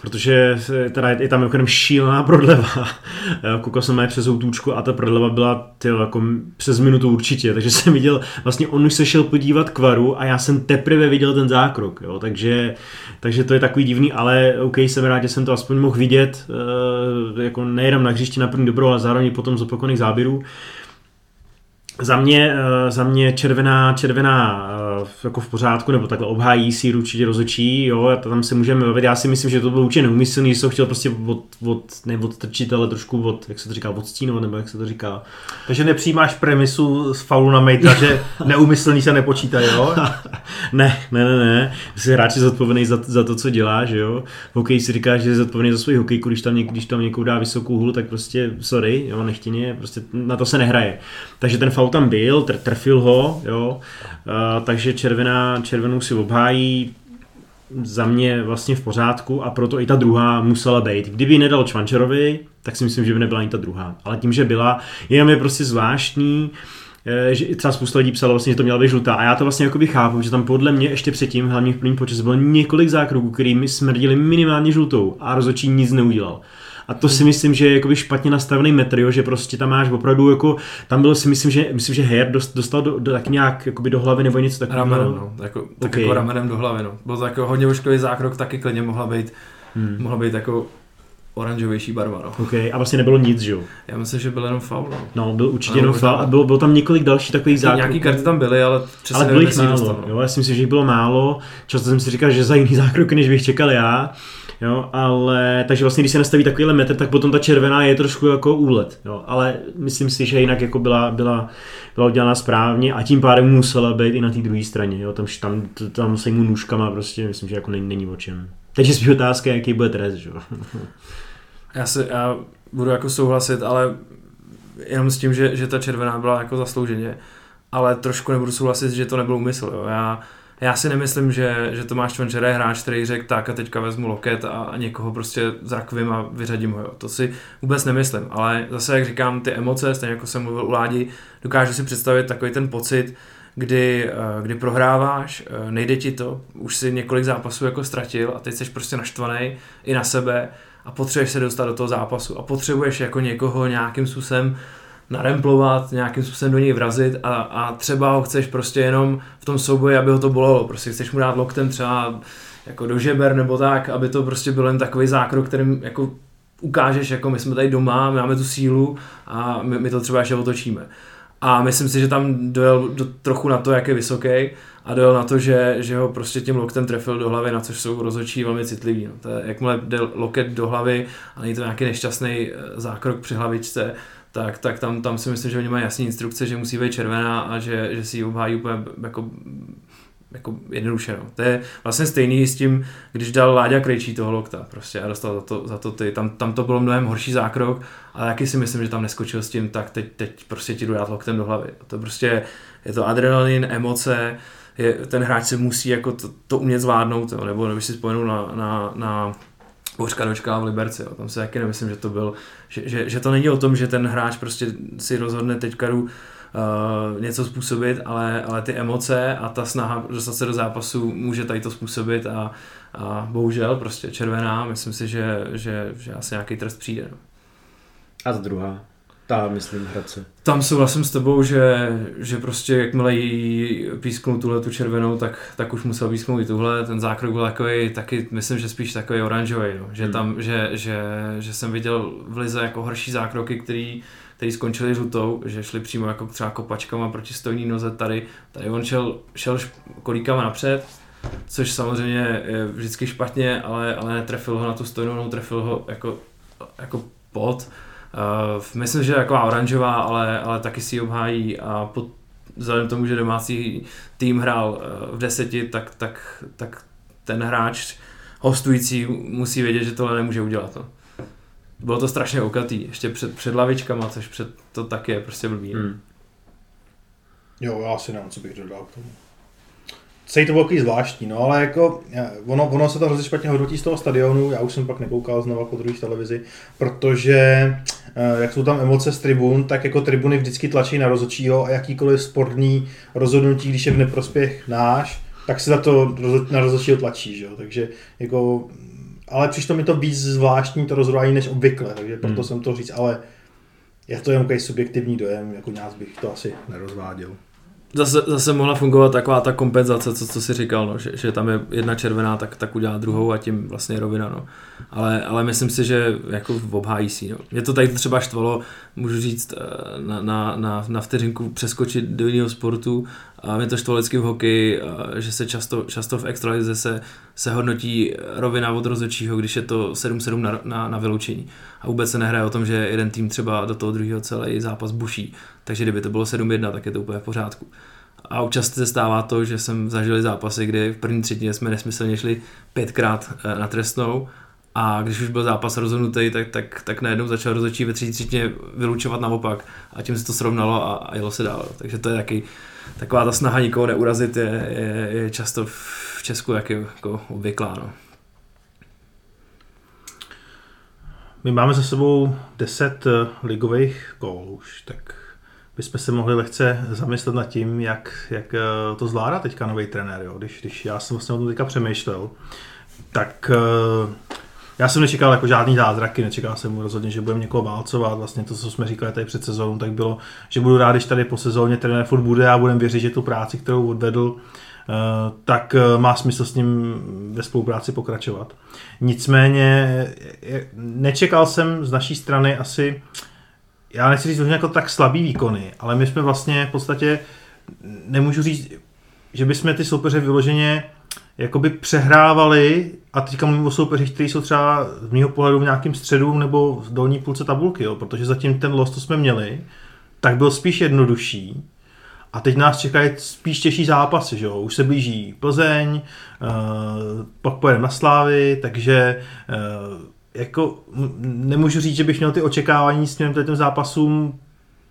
protože teda je, je tam jako šílená prodleva. Uh, koukal jsem na přes outůčku a ta prodleva byla tyjo, jako přes minutu určitě, takže jsem viděl, vlastně on už se šel podívat k varu a já jsem teprve viděl ten zákrok, jo, takže, takže to je takový divný, ale OK, jsem rád, že jsem to aspoň mohl vidět, uh, jako nejenom na hřišti na první dobro, ale zároveň potom z opakovaných záběrů. Uh, za mě, eh, za mě červená, červená jako v pořádku, nebo takhle obhájí si určitě rozočí, jo, a tam se můžeme bavit. Já si myslím, že to bylo určitě neumyslný, že jsem chtěl prostě od, od, ne odtrčit, ale trošku od, jak se to říká, odstínovat, nebo jak se to říká. Takže nepřijímáš premisu z faulu na Mejta, že neumyslný se nepočítá, jo? ne, ne, ne, ne. Jsi hráč zodpovědný za, za to, co děláš, jo. V hokeji si říká, že je zodpovědný za svůj hokejku, když tam, něk, když tam někoho dá vysokou hůl, tak prostě sorry, jo, nechtěně, prostě na to se nehraje. Takže ten faul tam byl, tr- trfil ho, jo, takže červená, červenou si obhájí, za mě vlastně v pořádku a proto i ta druhá musela být. Kdyby nedal Čvančerovi, tak si myslím, že by nebyla ani ta druhá. Ale tím, že byla, jenom je prostě zvláštní, eh, že třeba spousta lidí psalo vlastně, že to měla být žlutá a já to vlastně jakoby chápu, že tam podle mě ještě předtím, hlavně v prvním počas, bylo několik zákroků, kterými smrdili minimálně žlutou a rozočí nic neudělal. A to si myslím, že je jakoby špatně nastavený metr, jo, že prostě tam máš opravdu jako, tam bylo si myslím, že, myslím, že Her dostal do, do, tak nějak jakoby do hlavy nebo něco takového. Ramenem, no. Jako, tak okay. jako ramenem do hlavy, no. Byl to jako hodně ošklivý zákrok, taky klidně mohla být, hmm. mohla být jako oranžovější barva. No. Okay. A vlastně nebylo nic, že jo? Já myslím, že byl jenom faul. No, no byl určitě jenom faul a bylo, bylo, tam několik dalších takových zákroků. Nějaký karty tam byly, ale přesně Ale bylo jich málo, dostal, no. jo, já si myslím, že jich bylo málo. Často jsem si říkal, že za jiný zákroky, než bych čekal já. Jo, ale takže vlastně, když se nastaví takovýhle metr, tak potom ta červená je trošku jako úlet. Jo, ale myslím si, že jinak jako byla, byla, byla udělána správně a tím pádem musela být i na té druhé straně. Jo, tam, tam, tam se mu nůžkama prostě, myslím, že jako není, není o čem. Je spíš otázka, jaký bude trest. Jo. Já, se, já budu jako souhlasit, ale jenom s tím, že, že ta červená byla jako zaslouženě, ale trošku nebudu souhlasit, že to nebyl úmysl. Jo. Já, Já si nemyslím, že, že Tomáš Čvančera je hráč, který řekl tak a teďka vezmu loket a někoho prostě zrakvím a vyřadím ho. Jo. To si vůbec nemyslím, ale zase, jak říkám, ty emoce, stejně jako jsem mluvil u Ládi, dokážu si představit takový ten pocit, kdy, eh, kdy prohráváš, eh, nejde ti to, už si několik zápasů jako ztratil a teď jsi prostě naštvaný i na sebe a potřebuješ se dostat do toho zápasu a potřebuješ jako někoho nějakým způsobem naremplovat, nějakým způsobem do něj vrazit a, a třeba ho chceš prostě jenom v tom souboji, aby ho to bolelo, prostě chceš mu dát loktem třeba jako do žeber nebo tak, aby to prostě byl jen takový zákrok, kterým jako ukážeš, jako my jsme tady doma, máme tu sílu a my, my to třeba ještě otočíme. A myslím si, že tam dojel do, trochu na to, jak je vysoký a dojel na to, že, že ho prostě tím loktem trefil do hlavy, na což jsou rozhodčí velmi citliví. No. To je, jakmile jde loket do hlavy a není to nějaký nešťastný eh, zákrok při hlavičce, tak, tak tam, tam si myslím, že oni mají jasné instrukce, že musí být červená a že, že si ji obhájí úplně jako jako jednoduše. No. To je vlastně stejný s tím, když dal Láďa Krejčí toho lokta prostě a dostal za to, za to ty. Tam, tam to bylo mnohem horší zákrok, ale taky si myslím, že tam neskočil s tím, tak teď, teď prostě ti jdu dát loktem do hlavy. To prostě je to adrenalin, emoce, je, ten hráč se musí jako to, to umět zvládnout, jo. nebo když si spomenu na, na, na Bořka dočká v Liberci, jo. tam se taky nemyslím, že to byl, že, že, že, to není o tom, že ten hráč prostě si rozhodne teďka jdu uh, něco způsobit, ale, ale ty emoce a ta snaha dostat se do zápasu může tady to způsobit a, a bohužel prostě červená, myslím si, že, že, že asi nějaký trest přijde. No. A ta druhá? Ta, myslím, Hradce. Tam souhlasím s tebou, že, že prostě jakmile jí písknul tuhle tu červenou, tak, tak už musel písknout i tuhle. Ten zákrok byl takový, taky myslím, že spíš takový oranžový. No. Že, hmm. tam, že, že, že, jsem viděl v lize jako horší zákroky, který který skončili žlutou, že šli přímo jako třeba kopačkama proti stojní noze tady. Tady on šel, šel kolíkama napřed, což samozřejmě je vždycky špatně, ale, ale netrefil ho na tu stojnou trefil ho jako, jako pod. Uh, myslím, že jako oranžová, ale, ale taky si ji obhájí a pod, vzhledem tomu, že domácí tým hrál uh, v deseti, tak, tak, tak ten hráč hostující musí vědět, že tohle nemůže udělat. No bylo to strašně okatý, ještě před, před lavičkama, což před to taky je prostě blbý. Hmm. Jo, já si nevím, co bych dodal k tomu. Celý to bylo takový zvláštní, no ale jako ono, ono se to hrozně špatně hodnotí z toho stadionu, já už jsem pak nekoukal znova po druhé televizi, protože eh, jak jsou tam emoce z tribun, tak jako tribuny vždycky tlačí na rozhodčího a jakýkoliv sportní rozhodnutí, když je v neprospěch náš, tak se za to na rozhodčího tlačí, že jo? takže jako ale přišlo mi to víc zvláštní to rozhodování než obvykle, takže proto hmm. jsem to říct, ale je to jen subjektivní dojem, jako nás bych to asi nerozváděl. Zase, zase mohla fungovat taková ta kompenzace, co, co jsi říkal, no, že, že, tam je jedna červená, tak, tak udělá druhou a tím vlastně je rovina. No. Ale, ale myslím si, že jako v obhájí si. No. Mě to tady třeba štvalo, můžu říct, eh, na, na, na, na vteřinku přeskočit do jiného sportu a mě to štvalo vždycky v hokeji, že se často, často v extralize se, se hodnotí rovina od rozhodčího, když je to 7-7 na, na, na vyloučení. A vůbec se nehraje o tom, že jeden tým třeba do toho druhého celý zápas buší. Takže kdyby to bylo 7-1, tak je to úplně v pořádku. A občas se stává to, že jsem zažil zápasy, kdy v první třetině jsme nesmyslně šli pětkrát eh, na trestnou a když už byl zápas rozhodnutý, tak, tak, tak najednou začal rozhodčí ve třetí třetině vylučovat naopak a tím se to srovnalo a, a jelo se dál. Takže to je taky taková ta snaha nikoho neurazit je, je, je často v Česku jak jako obvyklá. No. My máme za sebou 10 eh, ligových gólů už, tak bychom se mohli lehce zamyslet nad tím, jak, jak eh, to zvládá teďka nový trenér. Jo? Když, když já jsem vlastně o tom teďka přemýšlel, tak uh, já jsem nečekal jako žádný zázraky, nečekal jsem rozhodně, že budeme někoho válcovat. Vlastně to, co jsme říkali tady před sezónou, tak bylo, že budu rád, když tady po sezóně trenér furt bude a budem věřit, že tu práci, kterou odvedl, eh, tak eh, má smysl s ním ve spolupráci pokračovat. Nicméně nečekal jsem z naší strany asi, já nechci říct že jako tak slabý výkony, ale my jsme vlastně v podstatě, nemůžu říct, že bychom ty soupeře vyloženě jakoby přehrávali, a teďka mluvím o soupeřích, kteří jsou třeba z mého pohledu v nějakém středu nebo v dolní půlce tabulky, jo, protože zatím ten los, co jsme měli, tak byl spíš jednodušší. A teď nás čekají spíš těžší zápasy, že jo? Už se blíží Plzeň, uh, pak pojedeme na Slávy, takže uh, jako nemůžu říct, že bych měl ty očekávání s těm zápasům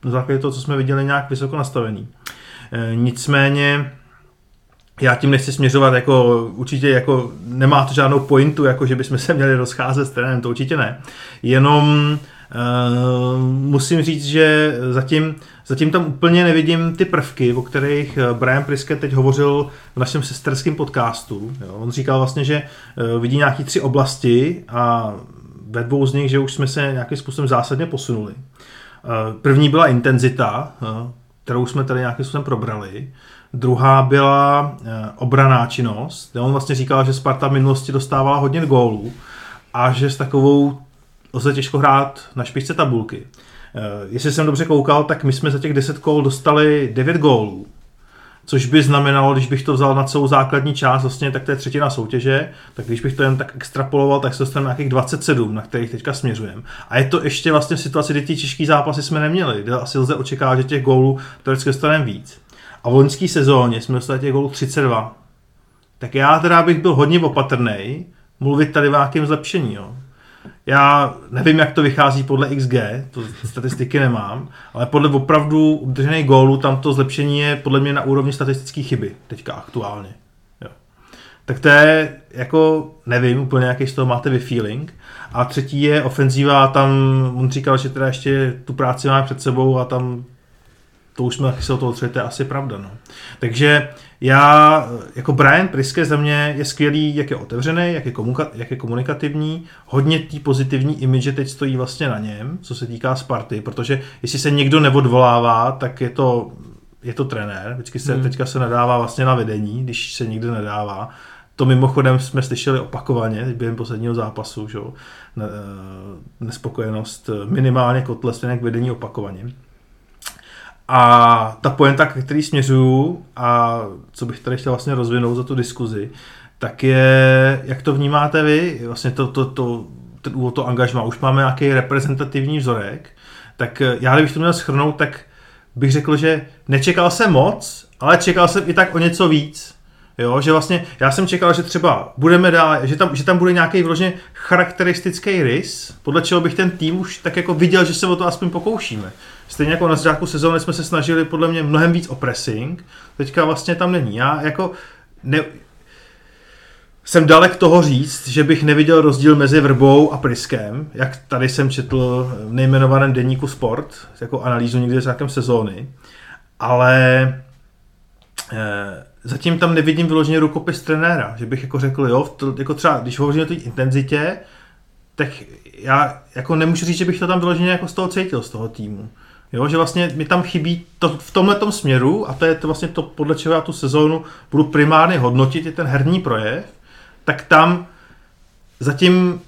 na základě toho, co jsme viděli, nějak vysoko nastavený. Uh, nicméně já tím nechci směřovat, jako určitě jako nemá to žádnou pointu, jako že bychom se měli rozcházet s terénem, to určitě ne. Jenom uh, musím říct, že zatím, zatím tam úplně nevidím ty prvky, o kterých eh, Brian Priske teď hovořil v našem sesterském podcastu. Jo. On říkal vlastně, že uh, vidí nějaké tři oblasti a ve dvou z nich, že už jsme se nějakým způsobem zásadně posunuli. První byla intenzita, kterou jsme tady nějakým způsobem probrali. Druhá byla eh, obraná činnost. On vlastně říkal, že Sparta v minulosti dostávala hodně gólů a že s takovou lze těžko hrát na špičce tabulky. Eh, jestli jsem dobře koukal, tak my jsme za těch 10 kol dostali 9 gólů, což by znamenalo, když bych to vzal na celou základní část, vlastně tak to je třetina soutěže, tak když bych to jen tak extrapoloval, tak se dostanu nějakých 27, na kterých teďka směřujeme. A je to ještě vlastně v situaci, kdy ty těžký zápasy jsme neměli, kde asi lze očekávat, že těch gólů teoreticky dostaneme víc. A v loňské sezóně jsme dostali těch gólů 32. Tak já teda bych byl hodně opatrný mluvit tady o nějakém zlepšení. Jo. Já nevím, jak to vychází podle XG, to statistiky nemám, ale podle opravdu udržených gólů tam to zlepšení je podle mě na úrovni statistické chyby, teďka aktuálně. Jo. Tak to je, jako, nevím úplně, jaký z toho máte vy feeling. A třetí je ofenzíva, tam on říkal, že teda ještě tu práci máme před sebou a tam to už jsme se o toho to je asi pravda. No. Takže já, jako Brian Priske za mě je skvělý, jak je otevřený, jak je, komunika- jak je komunikativní, hodně tý pozitivní image teď stojí vlastně na něm, co se týká Sparty, protože jestli se někdo neodvolává, tak je to, je to trenér, vždycky se, hmm. teďka se nadává vlastně na vedení, když se nikdo nedává. To mimochodem jsme slyšeli opakovaně během posledního zápasu, že? nespokojenost minimálně kotle k vedení opakovaně. A ta poenta, ke který směřuju a co bych tady chtěl vlastně rozvinout za tu diskuzi, tak je, jak to vnímáte vy, vlastně to, to, to, úvod, to angažma, už máme nějaký reprezentativní vzorek, tak já kdybych to měl schrnout, tak bych řekl, že nečekal jsem moc, ale čekal jsem i tak o něco víc. Jo, že vlastně já jsem čekal, že třeba budeme dál, že tam, že tam bude nějaký vložně charakteristický rys, podle čeho bych ten tým už tak jako viděl, že se o to aspoň pokoušíme. Stejně jako na začátku sezóny jsme se snažili podle mě mnohem víc o pressing, teďka vlastně tam není. Já jako ne, jsem dalek toho říct, že bych neviděl rozdíl mezi Vrbou a Priskem, jak tady jsem četl v nejmenovaném denníku Sport, jako analýzu někdy z sezóny, ale eh, zatím tam nevidím vyloženě rukopis trenéra, že bych jako řekl, jo, to, jako třeba, když hovoříme o té intenzitě, tak já jako nemůžu říct, že bych to tam vyloženě jako z toho cítil, z toho týmu. Jo, že vlastně mi tam chybí to v tomhle směru, a to je to vlastně to, podle čeho já tu sezónu budu primárně hodnotit, je ten herní projev, tak tam zatím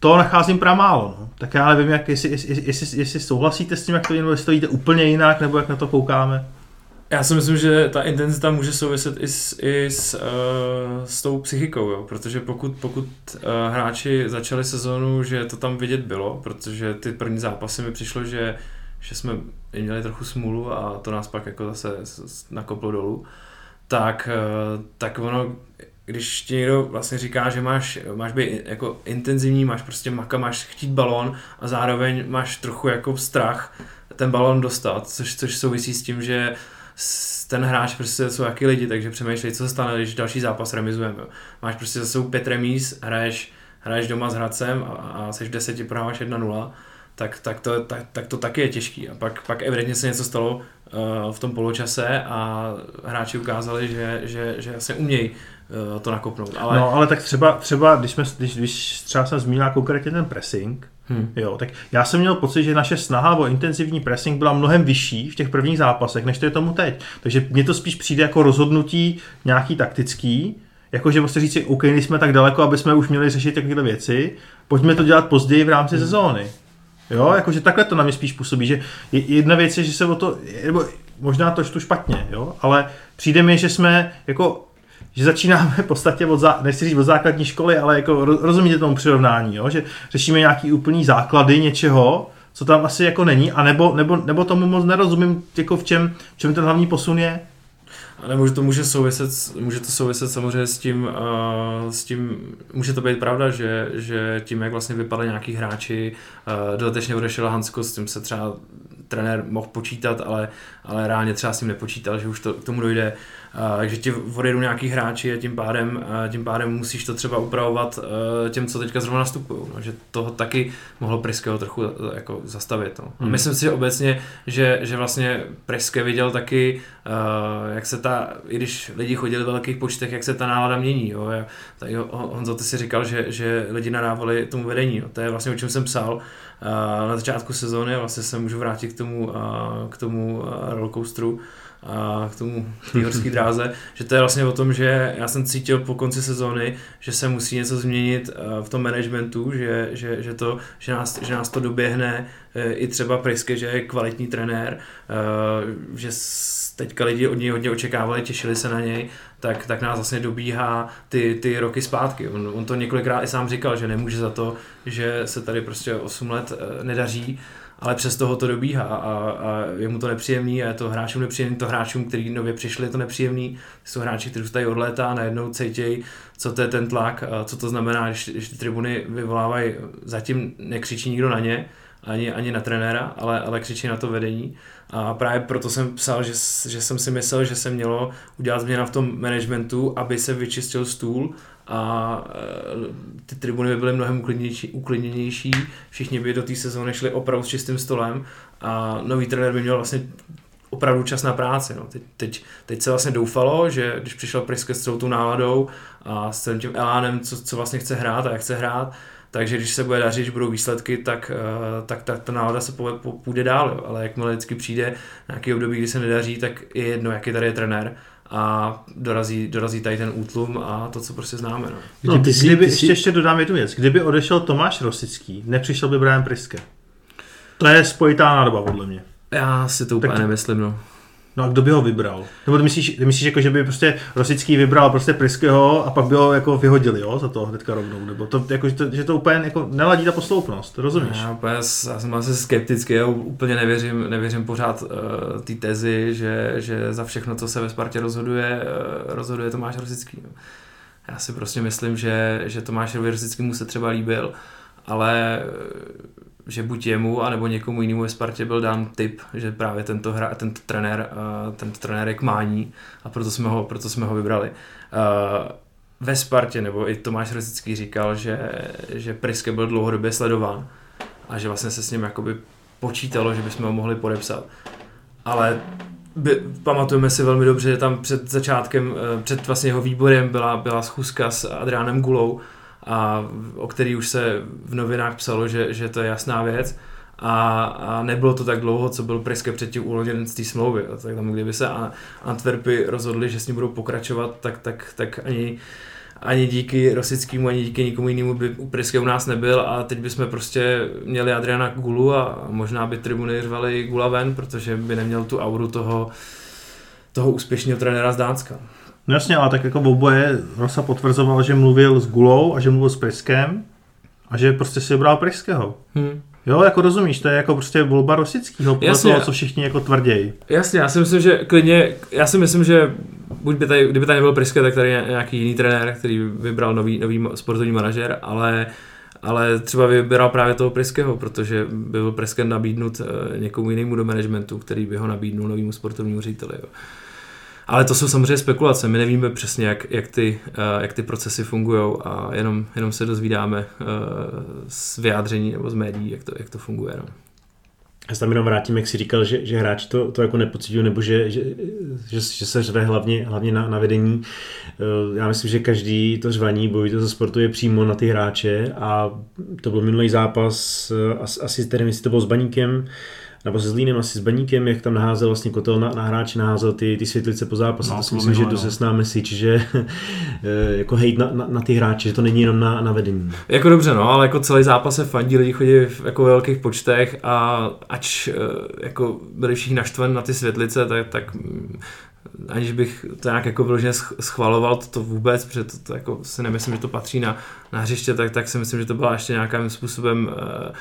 to nacházím pramálo. No. Tak já nevím, jak, jestli, jestli, jestli, jestli souhlasíte s tím, jak to jestli to jde úplně jinak, nebo jak na to koukáme. Já si myslím, že ta intenzita může souviset i s, i s, uh, s tou psychikou, jo? protože pokud, pokud uh, hráči začali sezónu, že to tam vidět bylo, protože ty první zápasy mi přišlo, že, že jsme měli trochu smůlu a to nás pak jako zase nakoplo dolů, tak, uh, tak ono, když ti někdo vlastně říká, že máš, máš být jako intenzivní, máš prostě maka, máš chtít balón a zároveň máš trochu jako strach ten balón dostat, což, což souvisí s tím, že uh, ten hráč prostě jsou jaký lidi, takže přemýšlej, co se stane, když další zápas remizujeme. Máš prostě zase pět remíz, hraješ, hraješ doma s Hradcem a, a jsi v deseti, prohráváš 1-0, tak, tak, to, tak, tak to taky je těžký. A pak, pak evidentně se něco stalo uh, v tom poločase a hráči ukázali, že, že, že se umějí uh, to nakopnout. Ale... No ale tak třeba, třeba když, jsme, když, když třeba jsem zmínil konkrétně ten pressing, Hmm. Jo, tak já jsem měl pocit, že naše snaha o intenzivní pressing byla mnohem vyšší v těch prvních zápasech, než to je tomu teď. Takže mně to spíš přijde jako rozhodnutí nějaký taktický, jakože prostě říct si, OK, jsme tak daleko, aby jsme už měli řešit takové věci, pojďme to dělat později v rámci hmm. sezóny. Jo, jakože takhle to na mě spíš působí, že jedna věc je, že se o to, nebo možná to tu špatně, jo, ale přijde mi, že jsme jako že začínáme v podstatě od, zá, nechci říct od základní školy, ale jako rozumíte tomu přirovnání, jo? že řešíme nějaký úplný základy něčeho, co tam asi jako není, a nebo, nebo, nebo tomu moc nerozumím, jako v čem, v čem ten hlavní posun je. A nebo to může souviset, může to souviset samozřejmě s tím, uh, s tím, může to být pravda, že, že tím, jak vlastně vypadali nějaký hráči, uh, dodatečně odešel Hansko, s tím se třeba trenér mohl počítat, ale, ale reálně třeba s tím nepočítal, že už to k tomu dojde takže ti odjedu nějaký hráči a tím pádem, tím pádem musíš to třeba upravovat e, těm, co teďka zrovna nastupují. No, že toho taky mohlo Priského trochu e, jako zastavit. No. Hmm. Myslím si že obecně, že, že vlastně Priske viděl taky, uh, jak se ta, i když lidi chodili v velkých počtech, jak se ta nálada mění. Jo. Tady Honzo, ty si říkal, že, že lidi nadávali tomu vedení. Jo. To je vlastně o čem jsem psal. Na začátku sezóny vlastně se můžu vrátit k tomu, k tomu rollercoasteru a k tomu horské dráze, že to je vlastně o tom, že já jsem cítil po konci sezóny, že se musí něco změnit eh, v tom managementu, že, že, že, to, že, nás, že nás to doběhne eh, i třeba Priske, že je kvalitní trenér, eh, že teďka lidi od něj hodně očekávali, těšili se na něj, tak, tak nás vlastně dobíhá ty, ty roky zpátky. On, on to několikrát i sám říkal, že nemůže za to, že se tady prostě 8 let nedaří, ale přes toho to dobíhá a, a je mu to nepříjemný a je to hráčům nepříjemný, to hráčům, kteří nově přišli, je to nepříjemný. Jsou hráči, kteří tady od léta a najednou cítějí, co to je ten tlak, a co to znamená, když, když ty tribuny vyvolávají, zatím nekřičí nikdo na ně, ani, ani na trenéra, ale, ale křičí na to vedení. A právě proto jsem psal, že, že jsem si myslel, že se mělo udělat změna v tom managementu, aby se vyčistil stůl a e, ty tribuny by byly mnohem uklidnější, uklidněnější, všichni by do té sezóny šli opravdu s čistým stolem a nový trenér by měl vlastně opravdu čas na práci. No. Teď, teď, teď se vlastně doufalo, že když přišel Priske s celou tou náladou a s celým tím elánem, co, co vlastně chce hrát a jak chce hrát, takže když se bude dařit, když budou výsledky, tak, e, tak, tak ta nálada se půjde dál. Jo. Ale jakmile vždycky přijde nějaký období, kdy se nedaří, tak je jedno, jaký tady je trenér a dorazí, dorazí tady ten útlum a to, co prostě známe. No. No, ty jsi, kdyby, ty jsi... ještě, ještě dodám jednu věc. Kdyby odešel Tomáš Rosický, nepřišel by Brian Priske. To je spojitá nádoba, podle mě. Já si to úplně tak, nemyslím, no. No a kdo by ho vybral? Nebo ty myslíš, ty myslíš jako, že by prostě Rosický vybral prostě Priskeho a pak by ho jako vyhodili, jo, za to hnedka rovnou, nebo to, jako, že, to, že to úplně jako neladí ta posloupnost, rozumíš? Já, úplně, já jsem asi skeptický, já úplně nevěřím, nevěřím pořád uh, té tezi, že, že za všechno, co se ve Spartě rozhoduje, uh, rozhoduje Tomáš Rosický. No. Já si prostě myslím, že, že Tomáš Rosický mu se třeba líbil, ale že buď jemu, anebo někomu jinému ve Spartě byl dán tip, že právě tento, hra, tento trenér, uh, tento trenér je k mání a proto jsme ho, proto jsme ho vybrali. Uh, ve Spartě, nebo i Tomáš Rosický říkal, že, že Priske byl dlouhodobě sledován a že vlastně se s ním jakoby počítalo, že bychom ho mohli podepsat. Ale by, pamatujeme si velmi dobře, že tam před začátkem, před vlastně jeho výborem byla, byla schůzka s Adriánem Gulou, a o který už se v novinách psalo, že, že to je jasná věc. A, a nebylo to tak dlouho, co byl Priske předtím uložen z té smlouvy. Tak tam, kdyby se Antwerpy rozhodli, že s ním budou pokračovat, tak, tak, tak ani, ani díky Rosickému, ani díky nikomu jinému by u Priske u nás nebyl a teď bychom prostě měli Adriana Gulu a možná by tribuny řvali Gula ven, protože by neměl tu auru toho, toho úspěšného trenéra z Dánska. No jasně, ale tak jako oboje Rosa potvrzoval, že mluvil s Gulou a že mluvil s Priskem a že prostě si vybral Priského. Hmm. Jo, jako rozumíš, to je jako prostě volba Rosického, podle Jasně. toho, co všichni jako tvrdějí. Jasně, já si myslím, že klidně, já si myslím, že buď by tady, kdyby tady nebyl Priske, tak tady nějaký jiný trenér, který vybral nový, nový sportovní manažer, ale ale třeba vybral právě toho Priskeho, protože by byl Priske nabídnut eh, někomu jinému do managementu, který by ho nabídnul novému sportovnímu řediteli. Jo. Ale to jsou samozřejmě spekulace, my nevíme přesně, jak, jak, ty, uh, jak ty procesy fungují a jenom, jenom se dozvídáme uh, z vyjádření nebo z médií, jak to, jak to funguje. No. Já se tam jenom vrátím, jak jsi říkal, že, že hráči to, to jako nepocitují, nebo že, že, že, že se řve hlavně, hlavně na, na vedení. Eh, já myslím, že každý to řvaní bojí to sportuje přímo na ty hráče a to byl minulý zápas, asi tedy myslíte, to byl s Baníkem, nebo se Zlínem, asi s Baníkem, jak tam naházel vlastně kotel na, na hráče, naházel ty, ty světlice po zápase. No, to si myslím, že to se s námi že jako hejt na, na, na, ty hráče, že to není jenom na, na vedení. Jako dobře, no, ale jako celý zápas se fandí, lidi chodí v jako velkých počtech a ač eh, jako byli všichni naštven na ty světlice, tak, tak mm, aniž bych to nějak jako vyloženě schvaloval to, to vůbec, protože to, to jako si nemyslím, že to patří na, na hřiště, tak, tak si myslím, že to byla ještě nějakým způsobem uh,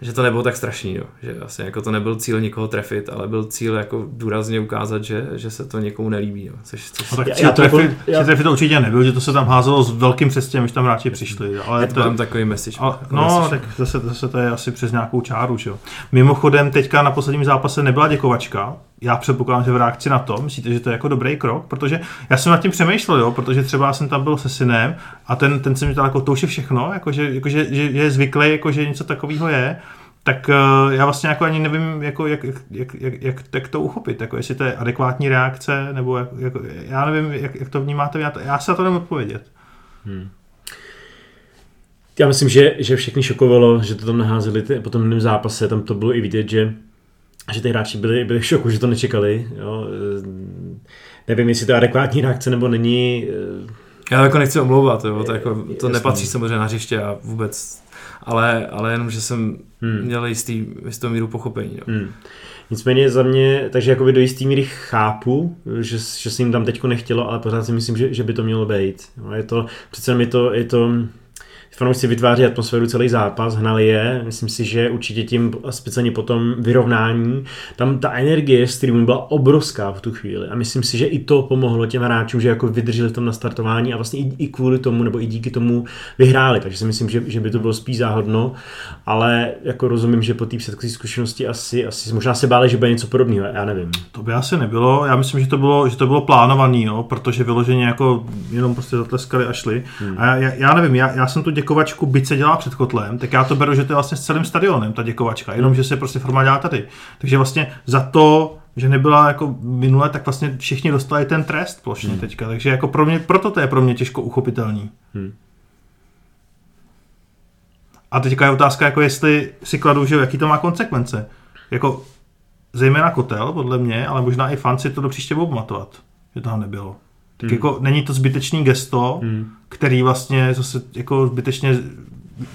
že to nebylo tak strašný, jo. že vlastně jako to nebyl cíl nikoho trefit, ale byl cíl jako důrazně ukázat, že, že se to někomu nelíbí. Jo. Což, což No, tak Já- cíl já to trefit, já- cíl trefit to určitě nebyl, že to se tam házelo s velkým předstěhem, když tam hráči přišli. Ale je to mám takový message. Ale, jako no, message. tak zase, zase to je asi přes nějakou čáru, že jo. Mimochodem, teďka na posledním zápase nebyla děkovačka. Já předpokládám, že v reakci na to, myslíte, že to je jako dobrý krok? Protože já jsem nad tím přemýšlel, jo, protože třeba jsem tam byl se synem a ten, ten se mi říkal, jako to už je všechno, jako, že, jako, že, že, je zvyklý, jako, že něco takového je. Tak uh, já vlastně jako ani nevím, jako, jak, jak, jak, jak, jak, to uchopit, jako jestli to je adekvátní reakce, nebo jak, jako, já nevím, jak, jak to vnímáte, já, to, já se na to nemůžu odpovědět. Já myslím, že, že všechny šokovalo, že to tam naházeli ty, po tom zápase, tam to bylo i vidět, že, že ty hráči byli, byli v šoku, že to nečekali. Jo. Nevím, jestli to je adekvátní reakce nebo není. eh, Já jako nechci omlouvat, jo, to, jako, to Jasný. nepatří samozřejmě na hřiště a vůbec, ale, ale jenom, že jsem Hmm. měl jistý, jistou míru pochopení. Jo. Hmm. Nicméně za mě, takže jakoby do jistý míry chápu, že, že se jim tam teďko nechtělo, ale pořád si myslím, že, že by to mělo být. No, je to, přece je to, je to fanoušci vytváří atmosféru celý zápas, hnali je, myslím si, že určitě tím, speciálně po tom vyrovnání, tam ta energie z streamu byla obrovská v tu chvíli. A myslím si, že i to pomohlo těm hráčům, že jako vydrželi v tom nastartování a vlastně i, i kvůli tomu, nebo i díky tomu vyhráli, takže si myslím, že, že by to bylo spíš záhodno, ale jako rozumím, že po té předchozí zkušenosti asi, asi možná se báli, že bude něco podobného, já nevím. To by asi nebylo, já myslím, že to bylo, že to bylo plánovaný, jo, protože vyloženě jako jenom prostě zatleskali a šli. Hmm. A já, já, já nevím, já, já jsem tu děkovačku, byť se dělá před kotlem, tak já to beru, že to je vlastně s celým stadionem ta děkovačka, jenom že se prostě forma dělá tady. Takže vlastně za to, že nebyla jako minule, tak vlastně všichni dostali ten trest plošně hmm. teďka. Takže jako pro mě, proto to je pro mě těžko uchopitelný. Hmm. A teďka je otázka, jako jestli si kladu, že jaký to má konsekvence. Jako zejména kotel, podle mě, ale možná i fan si to do příště budou pamatovat, že toho nebylo. Tak Hmm. jako není to zbytečný gesto, Hmm. který vlastně zase jako zbytečně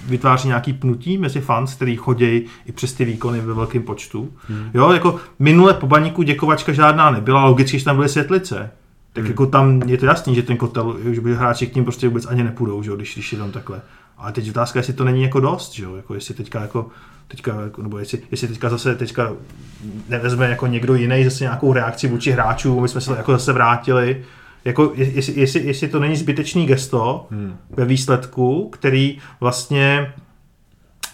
vytváří nějaký pnutí mezi fans, který chodí i přes ty výkony ve velkém počtu. Hmm. Jo, jako minule po baníku děkovačka žádná nebyla, logicky, že tam byly světlice. Tak Hmm. jako tam je to jasný, že ten kotel, že by hráči k ním prostě vůbec ani nepůjdou, že jo, když, když je tam takhle. Ale teď otázka, jestli to není jako dost, že jo, jako jestli teďka jako teďka, jako, nebo jestli, jestli teďka zase teďka nevezme jako někdo jiný zase nějakou reakci vůči hráčům, my jsme se jako zase vrátili, jako jestli, jestli, jestli to není zbytečný gesto Hmm. ve výsledku, který vlastně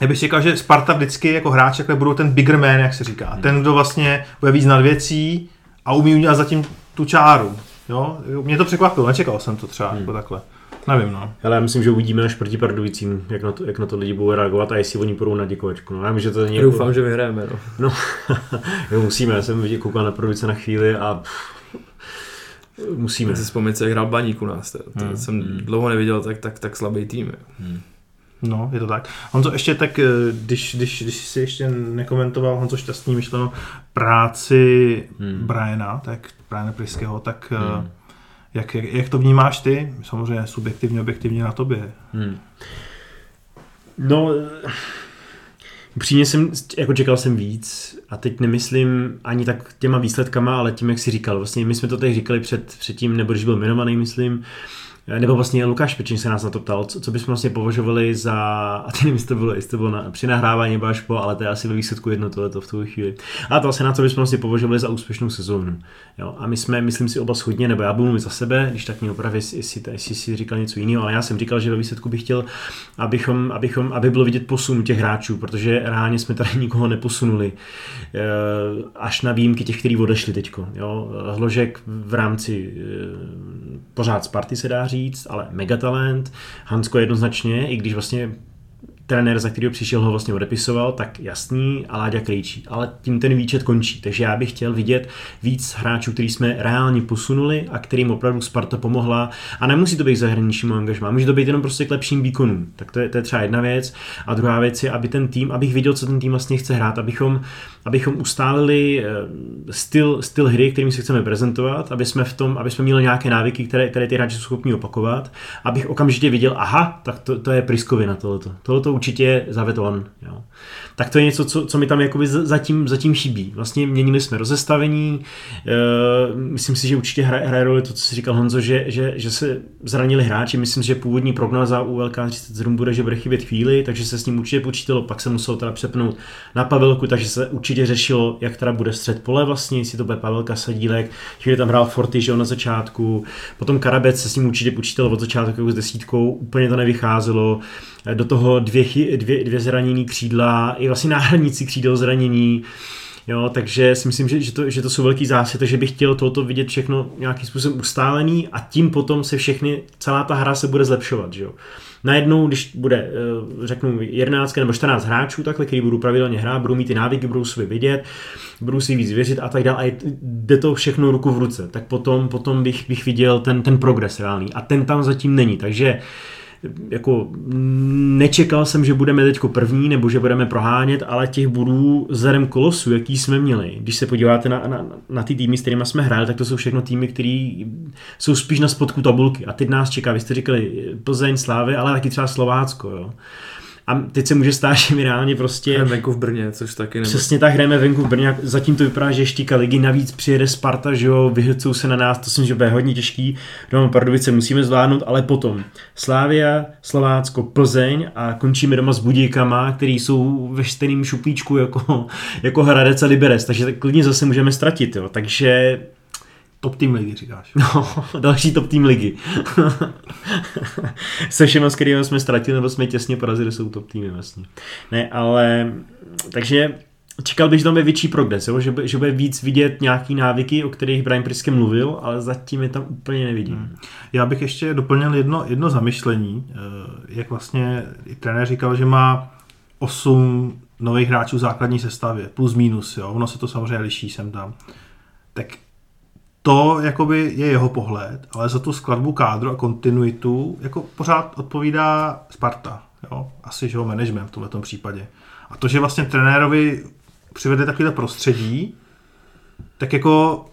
já bych říkal, že Sparta vždycky jako hráč takhle budou ten bigger man, jak se říká. Ten, kdo vlastně bude víc nad věcí a umí udělat zatím tu čáru. Jo? Mě to překvapilo, nečekal jsem to třeba Hmm. jako takhle. Nevím, no. Ale já myslím, že uvidíme až proti Pardubicím, jak na to, jak na to lidi budou reagovat a jestli oni půjdou na děkovačku. No, já vím, že to není jako- Doufám, že vyhrajeme. No. No, jo, musíme, já jsem viděl, koukal na Pardubice na chvíli a pff, musíme. Si vzpomínám, jak hrál Baník u nás. To, to Hmm. jsem dlouho neviděl tak, tak, tak slabý tým. jo. No, je to tak. Honzo, ještě tak, eh, když, když, když jsi ještě nekomentoval Honzo Šťastný myšleno práci Hmm. hmm. Briana, tak Briana Priského, tak Hmm. hmm. jak, jak, jak to vnímáš ty? Samozřejmě subjektivně, objektivně na tobě. Hmm. No, eh, upřímně jsem, jako čekal jsem víc a teď nemyslím ani tak těma výsledkama, ale tím, jak si říkal. Vlastně my jsme to tady říkali před, předtím, nebo když byl jmenovaný, myslím, nebo vlastně Lukáš Pečin se nás na to ptal, co, co bychom vlastně považovali za, a teď nevím, jestli to bylo, jestli to bylo na, při nahrávání nebo až po, ale to je asi ve výsledku jedno tohleto v tu chvíli. A to vlastně na co bychom vlastně považovali za úspěšnou sezónu. Jo? A my jsme, myslím si, oba shodně, nebo já budu mluvit za sebe, když tak mě opravy, jestli, jestli, jestli si říkal něco jiného, ale já jsem říkal, že ve výsledku bych chtěl, abychom, abychom, aby bylo vidět posun těch hráčů, protože reálně jsme tady nikoho neposunuli. Eh, Až na výjimky těch, kteří odešli. Jo? Hložek v rámci eh, pořád Sparty se dá říct, ale megatalent. Hansko jednoznačně, i když vlastně trenér, za kterého přišel, ho vlastně odepisoval, tak jasný, a Láďa Krejčí. Ale tím ten výčet končí. Takže já bych chtěl vidět víc hráčů, který jsme reálně posunuli a kterým opravdu Sparta pomohla. A nemusí to být zahraničnímu angažmá, může to být jenom prostě k lepším výkonům. Tak to je, to je třeba jedna věc. A druhá věc je, aby ten tým, abych viděl, co ten tým vlastně chce hrát, abychom, abychom ustálili eh, styl, styl hry, kterým se chceme prezentovat, aby jsme v tom, aby jsme měli nějaké návyky, které, které ty hráči jsou schopni opakovat, abych okamžitě viděl, aha, tak to, to je Priskovina tohleto. Tohleto určitě zaveton. Jo. Tak to je něco, co, co mi tam jakoby zatím, zatím chybí. Vlastně měnili jsme rozestavení, e, myslím si, že určitě hraje, hraje roli to, co si říkal Honzo, že, že, že se zranili hráči, myslím si, že původní prognoza u LK37 bude, že bude chybět chvíli, takže se s ním určitě počítalo, pak se muselo teda přepnout na Pavelku, takže se určitě řešilo, jak teda bude střed pole vlastně, jestli to bude Pavelka Sadílek, chvíli tam hrál Forty, že on na začátku, potom Karabec se s ním určitě počítalo od začátku jako s desítkou, úplně to nevycházelo, do toho dvě, dvě, dvě zranění křídla, i vlastně náhradníci křídel zranění, Jo, takže si myslím, že, že, to, že to jsou velký zásady, takže bych chtěl tohoto vidět všechno nějakým způsobem ustálený a tím potom se všechny, celá ta hra se bude zlepšovat. Že jo. Najednou, když bude, eh, řeknu, 11 nebo 14 hráčů, takhle, který budou pravidelně hrát, budou mít ty návyky, budou si vidět, budou si víc věřit a tak dále a jde to všechno ruku v ruce, tak potom, potom bych, bych viděl ten, ten progres reálný a ten tam zatím není, takže jako nečekal jsem, že budeme teď první nebo že budeme prohánět, ale těch budů zerem kolosu, jaký jsme měli, když se podíváte na, na, na ty týmy, s kterými jsme hráli, tak to jsou všechno týmy, které jsou spíš na spodku tabulky. A teď nás čeká, vy jste říkali Plzeň, Slávy, ale taky třeba Slovácko. Jo. A teď se může stát, že my reálně prostě... Hrajeme venku v Brně, což taky nebo... Přesně tak, hrajeme venku v Brně. Zatím to vypadá, že štíka ligy, navíc přijede Sparta, že jo, vyhrcou se na nás, to si že bude hodně těžký. Doma Pardubice musíme zvládnout, ale potom Slávia, Slovácko, Plzeň a končíme doma s Budíkama, který jsou ve stejném šuplíčku jako, jako Hradec a Liberec, takže tak klidně zase můžeme ztratit, jo. Takže Top tým ligy, říkáš. No, další top tým ligy. Se všema, s kterými jsme ztratili, nebo jsme těsně porazili, jsou top týmy vlastně. Ne, ale, takže čekal bych, že tam je větší progres, jo? Že, že bude víc vidět nějaký návyky, o kterých Brian Priske mluvil, ale zatím je tam úplně nevidím. Hmm. Já bych ještě doplnil jedno, jedno zamyšlení, eh, jak vlastně i trenér říkal, že má 8 nových hráčů v základní sestavě, plus minus, jo? ono se to samozřejmě liší sem tam. Tak to jakoby je jeho pohled, ale za tu skladbu kádru a kontinuitu jako pořád odpovídá Sparta. Jo? Asi, že ho management v tomto případě. A to, že vlastně trenérovi přivede takovéhle prostředí, tak jako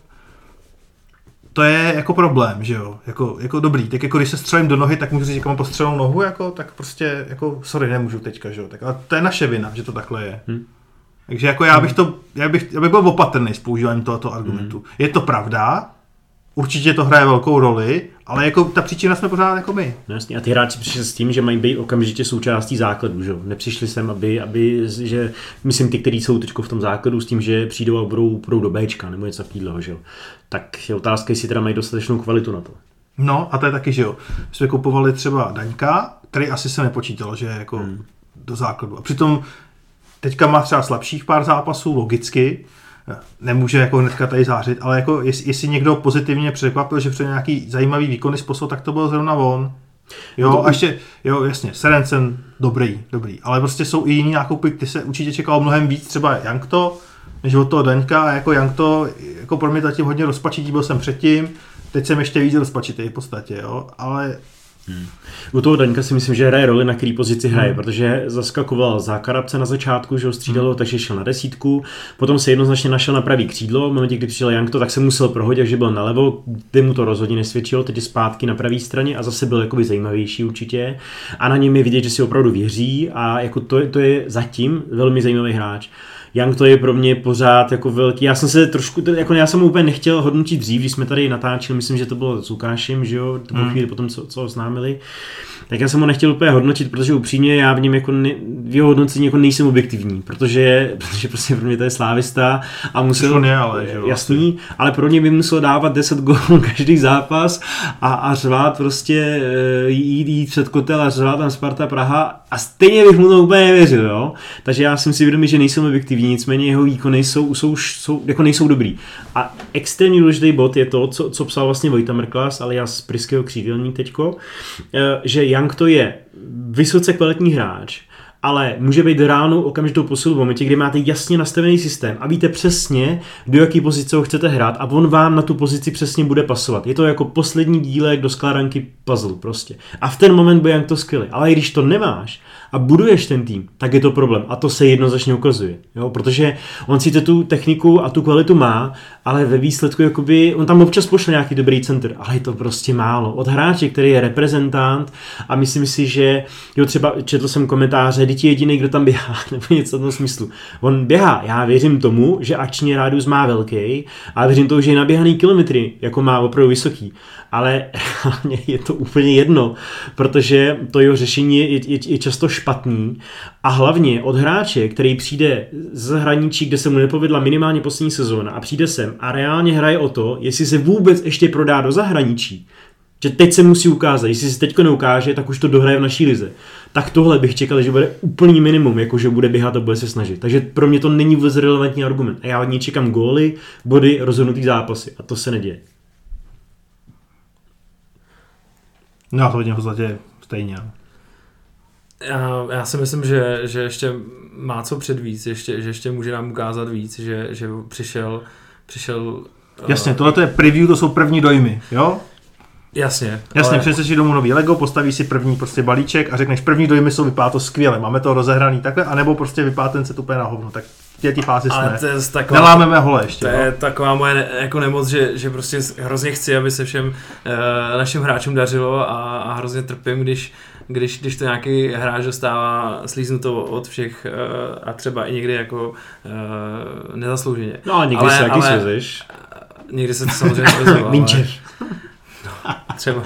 to je jako problém, že jo, jako, jako dobrý, tak jako když se střelím do nohy, tak můžu říct, že mám postřelou nohu, jako, tak prostě, jako, sorry, nemůžu teďka, že jo, tak, ale to je naše vina, že to takhle je. Hmm. Takže jako já bych to, já bych, já bych byl opatrný s používáním tohoto argumentu. Mm. Je to pravda, určitě to hraje velkou roli, ale jako ta příčina jsme pořád jako my. No jasně, a ty hráči přišli s tím, že mají být okamžitě součástí základu, že Nepřišli sem, aby, aby, že, myslím ty, kteří jsou teď v tom základu s tím, že přijdou a budou, budou do Bčka nebo něco takového, že jo. Tak je otázka, jestli teda mají dostatečnou kvalitu na to. No a to je taky, že jo. My jsme kupovali třeba Daňka, který asi se nepočítalo, že jako hmm. do základu. A přitom Teďka má třeba slabších pár zápasů, logicky, nemůže jako hnedka tady zářit, ale jako jestli, jestli někdo pozitivně překvapil, že před nějaký zajímavý výkony způsob, tak to byl zrovna on. Jo, a ještě, jo, jasně, Serencen, dobrý, dobrý, ale prostě jsou i jiní nákupy, ty se určitě čekalo mnohem víc, třeba Jankto, než od toho Daňka, a jako Jankto, jako pro mě zatím hodně rozpačitý, byl jsem předtím, teď jsem ještě víc rozpačitý v podstatě, jo, ale Hmm. U toho Daňka si myslím, že hraje roli, na který pozici hraje, hmm. protože zaskakoval za Karabce na začátku, že ho střídalo, hmm. takže šel na desítku, potom se jednoznačně našel na pravý křídlo, v momentě, kdy přišel Jankto, tak se musel prohodit, že byl nalevo, kde mu to rozhodně nesvědčilo, teď je zpátky na pravé straně a zase byl jakoby zajímavější určitě. A na něm je vidět, že si opravdu věří a jako to, to je zatím velmi zajímavý hráč. Young to je pro mě pořád jako velký. Já jsem se trošku, jako já jsem úplně nechtěl hodnotit dřív, když jsme tady natáčeli, myslím, že to bylo s Lukášem, že jo, to bylo mm. chvíli potom, co, co oznámili tak já jsem ho nechtěl úplně hodnotit, protože upřímně já v něm jako ne, v jeho hodnocení jako nejsem objektivní, protože, protože prostě pro mě to je slávista a musel, je, ale, že jasný, vlastně. ale pro ně by musel dávat 10 gólů každý zápas a, a řvát prostě eh, jít, jít před kotel a řvát tam Sparta Praha a stejně bych mu to úplně nevěřil, jo. Takže já jsem si vědomý, že nejsem objektivní, nicméně jeho výkony jsou, jsou, jsou, jako nejsou dobrý. A extrémně důležitý bod je to, co, co psal vlastně Vojta Merklas, ale já z Priského křídelní teďko, eh, že Young to je vysoce kvalitní hráč, ale může být reálnou okamžitou posilu v momentě, kdy máte jasně nastavený systém a víte přesně, do jaký pozice ho chcete hrát a on vám na tu pozici přesně bude pasovat. Je to jako poslední dílek do skládanky puzzle prostě. A v ten moment bude Young to skvělý. Ale když to nemáš a buduješ ten tým, tak je to problém. A to se jednoznačně ukazuje. Jo? Protože on si tu techniku a tu kvalitu má, ale ve výsledku jakoby, on tam občas pošle nějaký dobrý center, ale je to prostě málo. Od hráče, který je reprezentant a myslím si, že jo, třeba četl jsem komentáře, je jediný, kdo tam běhá, nebo něco v tom smyslu. On běhá, já věřím tomu, že akční rádius má velký, a věřím tomu, že je naběhaný kilometry, jako má opravdu vysoký ale reálně je to úplně jedno, protože to jeho řešení je, je, je často špatný a hlavně od hráče, který přijde z zahraničí, kde se mu nepovedla minimálně poslední sezóna a přijde sem a reálně hraje o to, jestli se vůbec ještě prodá do zahraničí, že teď se musí ukázat, jestli se teďko neukáže, tak už to dohraje v naší lize. Tak tohle bych čekal, že bude úplný minimum, jako že bude běhat a bude se snažit. Takže pro mě to není vůbec relevantní argument. A já od něj čekám góly, body, rozhodnutý zápasy. A to se neděje. No já to vidím v podstatě stejně. Já, já si myslím, že, že ještě má co předvíc, ještě, že ještě může nám ukázat víc, že, že přišel, přišel Jasně, uh, tohle je preview, to jsou první dojmy, jo? Jasně. Jasně, ale... si domů nový Lego, postavíš si první prostě balíček a řekneš, první dojmy jsou, vypadá to skvěle, máme to rozehraný takhle, anebo prostě vypadá ten set úplně na hovno, tak té fázi jsme. To je taková, Nelámeme hole ještě. To je taková moje ne, jako nemoc, že, že prostě hrozně chci, aby se všem uh, našim hráčům dařilo a, a hrozně trpím, když, když, když to nějaký hráč dostává slíznuto od všech uh, a třeba i někdy jako uh, nezaslouženě. No a někdy ale, se taky ale, Někdy se to samozřejmě svězilo. Minčev. No, třeba.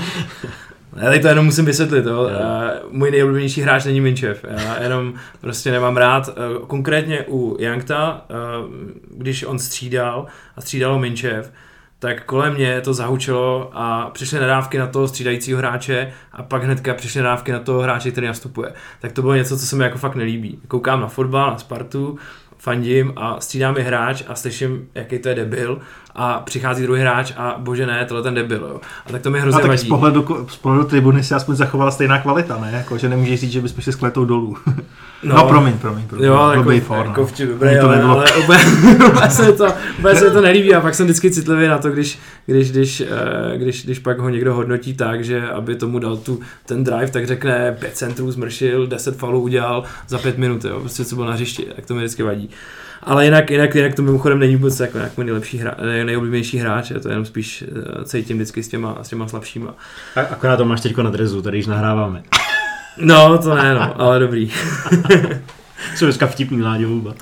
Já to jenom musím vysvětlit, jo. Uh, můj nejoblíbenější hráč není Minčev. Já jenom prostě nemám rád. Uh, konkrétně u Jankta, uh, když on střídal a střídalo Minčev, tak kolem mě to zahučilo a přišly nadávky na toho střídajícího hráče a pak hnedka přišly nadávky na toho hráče, který nastupuje. Tak to bylo něco, co se mi jako fakt nelíbí. Koukám na fotbal, na Spartu, fandím a střídá mi hráč a slyším, jaký to je debil a přichází druhý hráč a bože ne, tohle ten debil, jo. A tak to mi hrozně a tak vadí. Z pohledu, z pohledu tribuny si aspoň zachovala stejná kvalita, ne? Jako, že nemůžeš říct, že bys šli s kletou dolů. No, no promiň, promiň, promiň. Jo, jako, for, jako vtip, dobré, to ale, ale úplně, se to, úplně se to nelíbí a pak jsem vždycky citlivý na to, když, když, když, eh, když, když pak ho někdo hodnotí tak, že aby tomu dal tu, ten drive, tak řekne 5 centrů zmršil, 10 falů udělal za 5 minut, jo, prostě co byl na hřišti, tak to mi vždycky vadí. Ale jinak, jinak, jinak to mimochodem není vůbec jako můj nejlepší hra, nejoblíbenější hráč, je to jenom spíš uh, cítím vždycky s těma, s těma slabšíma. A, akorát to máš teďko na drezu, tady již nahráváme. No, to ne, no, ale dobrý. Jsou dneska vtipný Láďo Vůba.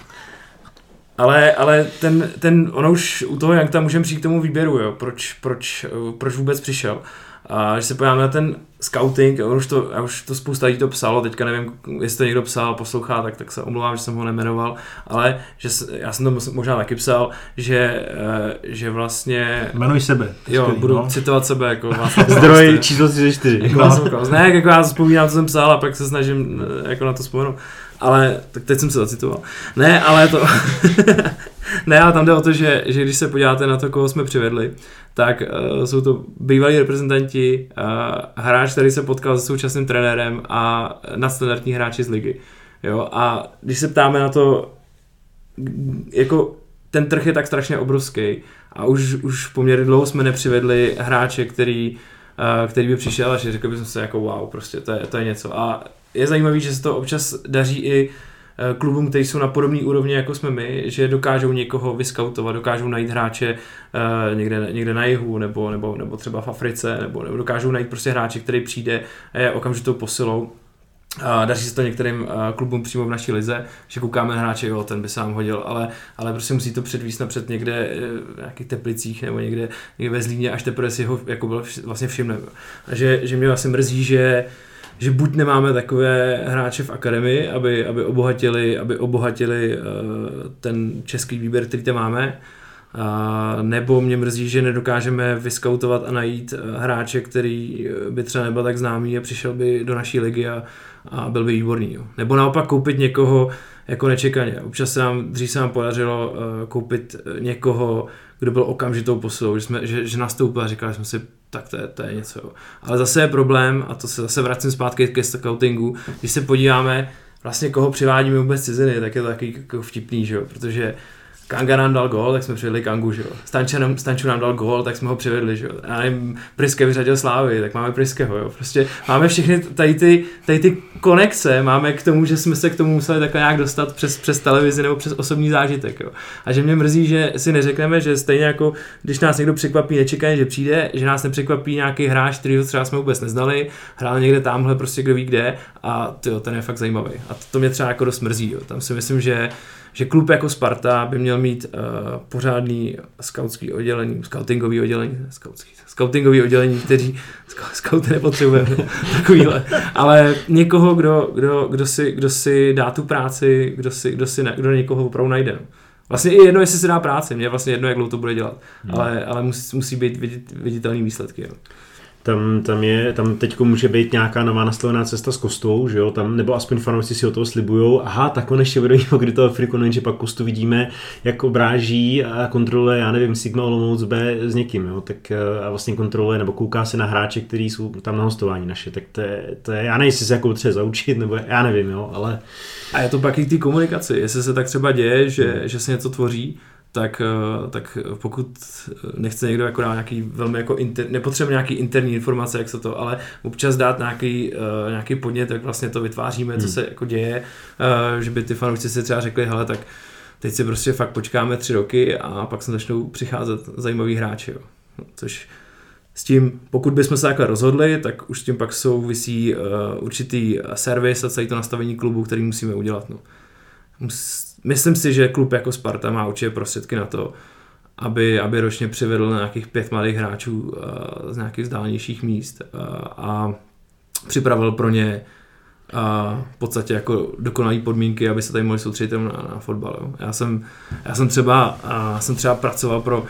Ale, ale ten, ten, ono už u toho, jak tam můžeme přijít k tomu výběru, jo, proč, proč, proč vůbec přišel. A když se podíváme na ten scouting, už to, už to spousta lidí to psalo, teďka nevím, jestli to někdo psal, poslouchá, tak, tak se omlouvám, že jsem ho nemenoval, ale že, já jsem to možná taky psal, že, eh, že vlastně... Jmenuj sebe. Jo, skvělý, budu no. citovat sebe jako. Zdroj číslo 34. Jako vás ne, jako já vzpomínám, co jsem psal a pak se snažím eh, jako na to vzpomenout. Ale, tak teď jsem se zacitoval. Ne, ale to... ne, ale tam jde o to, že, že když se podíváte na to, koho jsme přivedli, tak uh, jsou to bývalí reprezentanti, uh, hráč, který se potkal se současným trenérem a nadstandardní hráči z ligy. Jo, a když se ptáme na to, jako ten trh je tak strašně obrovský a už, už poměrně dlouho jsme nepřivedli hráče, který, uh, který by přišel a řekl bychom se jako wow, prostě to je, to je něco. A je zajímavé, že se to občas daří i Eh, klubům, kteří jsou na podobné úrovni, jako jsme my, že dokážou někoho vyskautovat, dokážou najít hráče uh, někde, někde na jihu, nebo, nebo, nebo třeba v Africe, nebo, nebo dokážou najít prostě hráče, který přijde a je okamžitou posilou. A daří se to některým uh, klubům přímo v naší lize, že koukáme na hráče, jo, ten by se vám hodil, ale, ale prostě musí to předvíst napřed někde v nějakých teplicích nebo někde, někde ve Zlíně, až teprve si ho jako byl vlastně všimne. A že, že mě vlastně mrzí, že že buď nemáme takové hráče v akademii, aby, aby obohatili, aby obohatili uh, ten český výběr, který tam máme, nebo mě mrzí, že nedokážeme vyskautovat a najít uh, hráče, který by třeba nebyl tak známý a přišel by do naší ligy a, a byl by výborný. Jo. Nebo naopak koupit někoho jako nečekaně. Občas se nám, dřív se nám podařilo uh, koupit někoho, kdo byl okamžitou posilou, že, jsme, že, že nastoupil a říkali jsme si, tak to je, to je něco. Ale zase je problém, a to se zase vracím zpátky ke scoutingu, když se podíváme, vlastně koho přivádíme vůbec ciziny, tak je to taky jako vtipný, že jo? protože Kanga nám dal gól, tak jsme přivedli Kangu, že jo. Stanču nám, Stanču nám dal gól, tak jsme ho přivedli, že jo. Já nevím, Priske vyřadil Slávy, tak máme Priskeho, jo. Prostě máme všechny tady ty, tady ty konekce, máme k tomu, že jsme se k tomu museli takhle nějak dostat přes, přes televizi nebo přes osobní zážitek, jo. A že mě mrzí, že si neřekneme, že stejně jako když nás někdo překvapí, nečekají, že přijde, že nás nepřekvapí nějaký hráč, který třeba jsme vůbec neznali, hrál někde tamhle prostě kdo ví kde a tyjo, ten je fakt zajímavý. A to, to mě třeba jako dost mrzí, jo. Tam si myslím, že že klub jako Sparta by měl mít uh, pořádný skautský oddělení, scoutingový oddělení, skautský, scoutingový oddělení, kteří scouty nepotřebujeme, takovýhle, ale někoho, kdo, kdo, kdo, si, kdo si dá tu práci, kdo, si, kdo, si, kdo někoho opravdu najde. Vlastně i jedno, jestli si dá práci, mě vlastně jedno, jak dlouho to bude dělat, hmm. ale, ale musí, musí být viditelný výsledky. Jo. Tam, tam, je, tam teď může být nějaká nová nastavená cesta s Kostou, že jo, tam, nebo aspoň fanoušci si o toho slibujou, aha, tak on ještě bude kdy to Afriku, že pak Kostu vidíme, jak obráží a kontroluje, já nevím, Sigma Olomouc B s někým, jo, tak eh, a vlastně kontroluje, nebo kouká se na hráče, kteří jsou tam na hostování naše, tak to je, to je já nevím, jestli se jako třeba zaučit, nebo já nevím, jo, ale... A je to pak i ty komunikaci, jestli se tak třeba děje, že, že se něco tvoří, tak, eh, tak pokud nechce někdo jako dát nějaký velmi jako inter, nepotřebuje nějaký interní informace, jak se to, ale občas dát nějaký, uh, nějaký podnět, jak vlastně to vytváříme, hmm. co se jako děje, uh, že by ty fanoušci si třeba řekli, hele, tak teď si prostě fakt počkáme tři roky a pak se začnou přicházet zajímaví hráči, jo. Což s tím, pokud bychom se takhle rozhodli, tak už s tím pak souvisí uh, určitý servis a celé to nastavení klubu, který musíme udělat. No. Mus, myslím si, že klub jako Sparta má určitě prostředky na to, aby, aby ročně přivedl nějakých pět mladých hráčů uh, z nějakých vzdálenějších míst uh, a připravil pro ně uh, v podstatě jako dokonalé podmínky, aby se tady mohli soustředit na, na fotbal. Jo. Já, jsem, já jsem třeba, uh, jsem třeba pracoval pro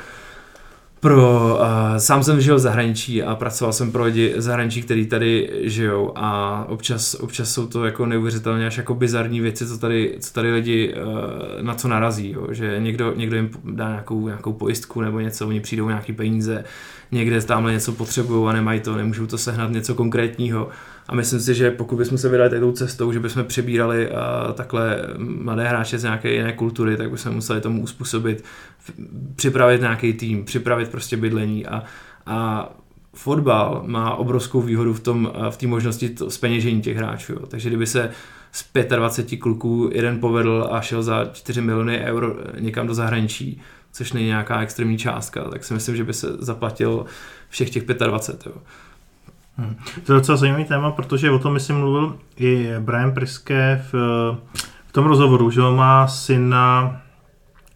pro, uh, sám jsem žil v zahraničí a pracoval jsem pro lidi zahraničí, kteří tady žijou a občas, občas jsou to jako neuvěřitelně až jako bizarní věci, co tady, co tady lidi uh, na co narazí, jo? že někdo, někdo jim dá nějakou, nějakou pojistku nebo něco, oni přijdou nějaký peníze, někde tamhle něco potřebují a nemají to, nemůžou to sehnat něco konkrétního a myslím si, že pokud bychom se vydali tou cestou, že bychom přebírali uh, takhle mladé hráče z nějaké jiné kultury, tak bychom museli tomu uspůsobit, připravit nějaký tým, připravit prostě bydlení a, a fotbal má obrovskou výhodu v tom, v té možnosti to speněžení těch hráčů. Jo. Takže kdyby se z 25 kluků jeden povedl a šel za 4 miliony euro někam do zahraničí, což není nějaká extrémní částka, tak si myslím, že by se zaplatil všech těch 25. Jo. Hmm. To je docela zajímavý téma, protože o tom myslím mluvil i Brian Priske v, v tom rozhovoru, že on má syna,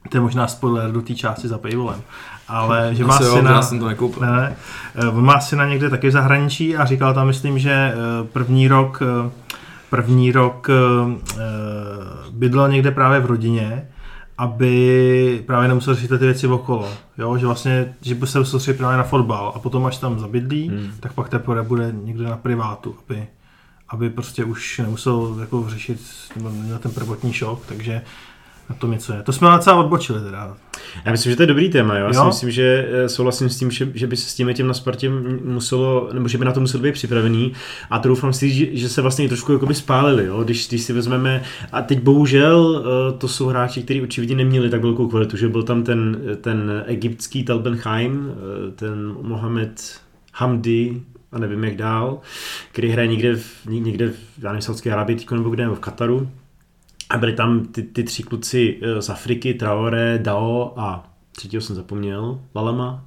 to je možná spoiler do té části za paywallem, ale že má jo, syna, já jsem to nekoupil. Ne, ne, eh, on má syna někde taky v zahraničí a říkal tam, myslím, že eh, první rok eh, první rok bydlel někde právě v rodině aby právě nemusel řešit ty věci okolo. Jo? Že vlastně, že by se soustředit právě na fotbal a potom až tam zabydlí, hmm. tak pak teprve bude někde na privátu, aby, aby prostě už nemusel jako řešit ten prvotní šok, takže na tom něco je. To jsme docela odbočili teda. Já myslím, že to je dobrý téma, jo? Já jo? si myslím, že eh, souhlasím s tím, že, že by se s tím tím na Spartě muselo, nebo že by na to muselo být připravený a to doufám si, že, že se vlastně trošku jakoby spálili, jo? Když, když si vezmeme, a teď bohužel eh, to jsou hráči, kteří určitě neměli tak velkou kvalitu, že byl tam ten, ten egyptský Talbenheim, eh, ten Mohamed Hamdi, a nevím jak dál, který hraje někde v, někde v, já nevím, Saudské Arábii nebo kde, nebo v Kataru, a byli tam ty, ty tři kluci eh, z Afriky, Traore, Dao a třetího jsem zapomněl, Lalama,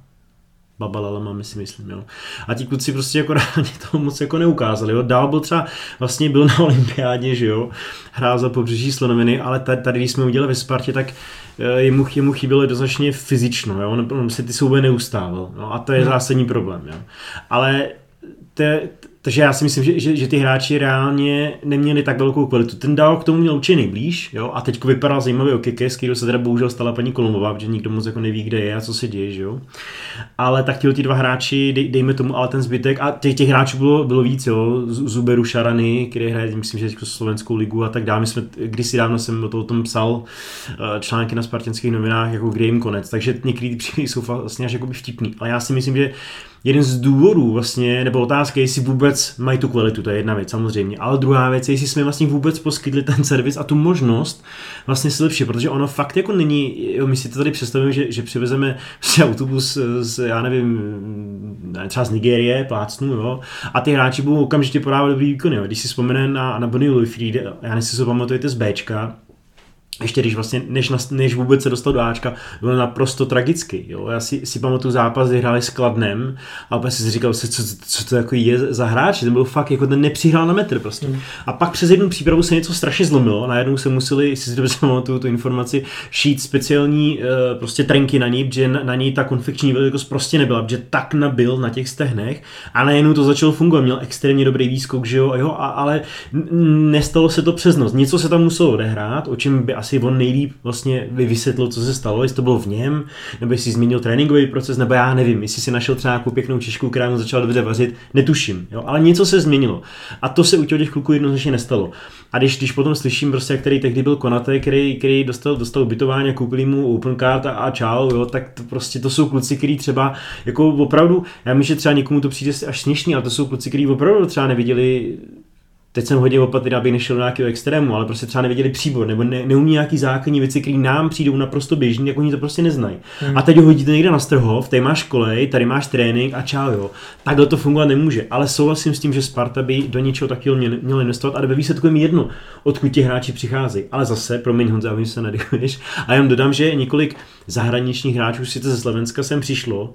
Baba Lalama, my si myslím, jo. A ti kluci prostě jako reálně toho moc jako neukázali, jo. Dál byl třeba, vlastně byl na olympiádě, že jo, hrál za pobřeží Slonoviny, ale tady, tady když jsme udělali ve Spartě, tak eh, jemu, jemu chybělo jednoznačně fyzično, jo, on, on se ty souboje neustával, no, a to je hmm. zásadní problém, jo. Ale te, takže já si myslím, že, že, že ty hráči reálně neměli tak velkou kvalitu. Ten dál k tomu měl určitě nejblíž, jo, a teď vypadal zajímavý o Keke, z se teda bohužel stala paní Kolomová, protože nikdo moc jako neví, kde je a co se děje, jo. Ale tak ti dva hráči, dej, dejme tomu, ale ten zbytek, a těch, těch hráčů bylo, bylo víc, jo, Zuberu Šarany, který hraje, myslím, že slovenskou ligu a tak dále. My jsme, kdysi dávno jsem o, to, tom psal eh, články na spartanských novinách, jako kde jim konec, takže některý ty příběhy jsou vlastně až jakoby vtipný. Ale já si myslím, že jeden z důvodů vlastně, nebo otázka, jestli vůbec mají tu kvalitu, to je jedna věc samozřejmě, ale druhá věc je, jestli jsme vlastně vůbec poskytli ten servis a tu možnost vlastně si lepší, protože ono fakt jako není, jo, my si to tady představíme, že, že přivezeme prostě autobus z, já nevím, třeba z Nigérie, plácnu, jo, a ty hráči budou okamžitě podávat dobrý výkony, jo. Když si vzpomene na, na Bonnie Louis já nevím, si pamatujete z Bčka, ještě když vlastně, než, než vůbec se dostal do Ačka, byl naprosto tragický. Jo? Já si, si pamatuju zápas, kdy hráli s Kladnem a opět si říkal, co, co, co to jako je za hráč, ten byl fakt jako ten nepřihrál na metr prostě. Mm. A pak přes jednu přípravu se něco strašně zlomilo, najednou se museli, jestli si dobře pamatuju tu informaci, šít speciální uh, prostě trenky na ní, protože na, na ní ta konfekční velikost prostě nebyla, protože tak nabil na těch stehnech a najednou to začalo fungovat, měl extrémně dobrý výskok, že jo, jo a, ale nestalo se to přes noc. Něco se tam muselo odehrát, o čem by asi asi on nejlíp vlastně vysvětlil, co se stalo, jestli to bylo v něm, nebo jestli změnil tréninkový proces, nebo já nevím, jestli si našel třeba nějakou pěknou češku, která mu začala dobře vařit, netuším, jo? ale něco se změnilo. A to se u těch kluků jednoznačně nestalo. A když, když potom slyším, prostě, který tehdy byl Konate, který, který dostal, dostal ubytování a koupili mu open card a, a čau, jo, tak to prostě to jsou kluci, kteří třeba jako opravdu, já myslím, že třeba někomu to přijde až směšný, ale to jsou kluci, kteří opravdu třeba neviděli teď jsem hodně opatrný, aby nešel do nějakého extrému, ale prostě třeba nevěděli příbor, nebo ne, neumí nějaký základní věci, které nám přijdou naprosto běžný, jako oni to prostě neznají. Hmm. A teď ho hodíte někde na strhov, tady máš kolej, tady máš trénink a čau, jo. Takhle to fungovat nemůže. Ale souhlasím s tím, že Sparta by do něčeho takového měl, měl investovat, ale ve výsledku je mi jedno, odkud ti hráči přicházejí. Ale zase, promiň Honza, aby se nadechuješ. A já dodám, že několik zahraničních hráčů si to ze Slovenska sem přišlo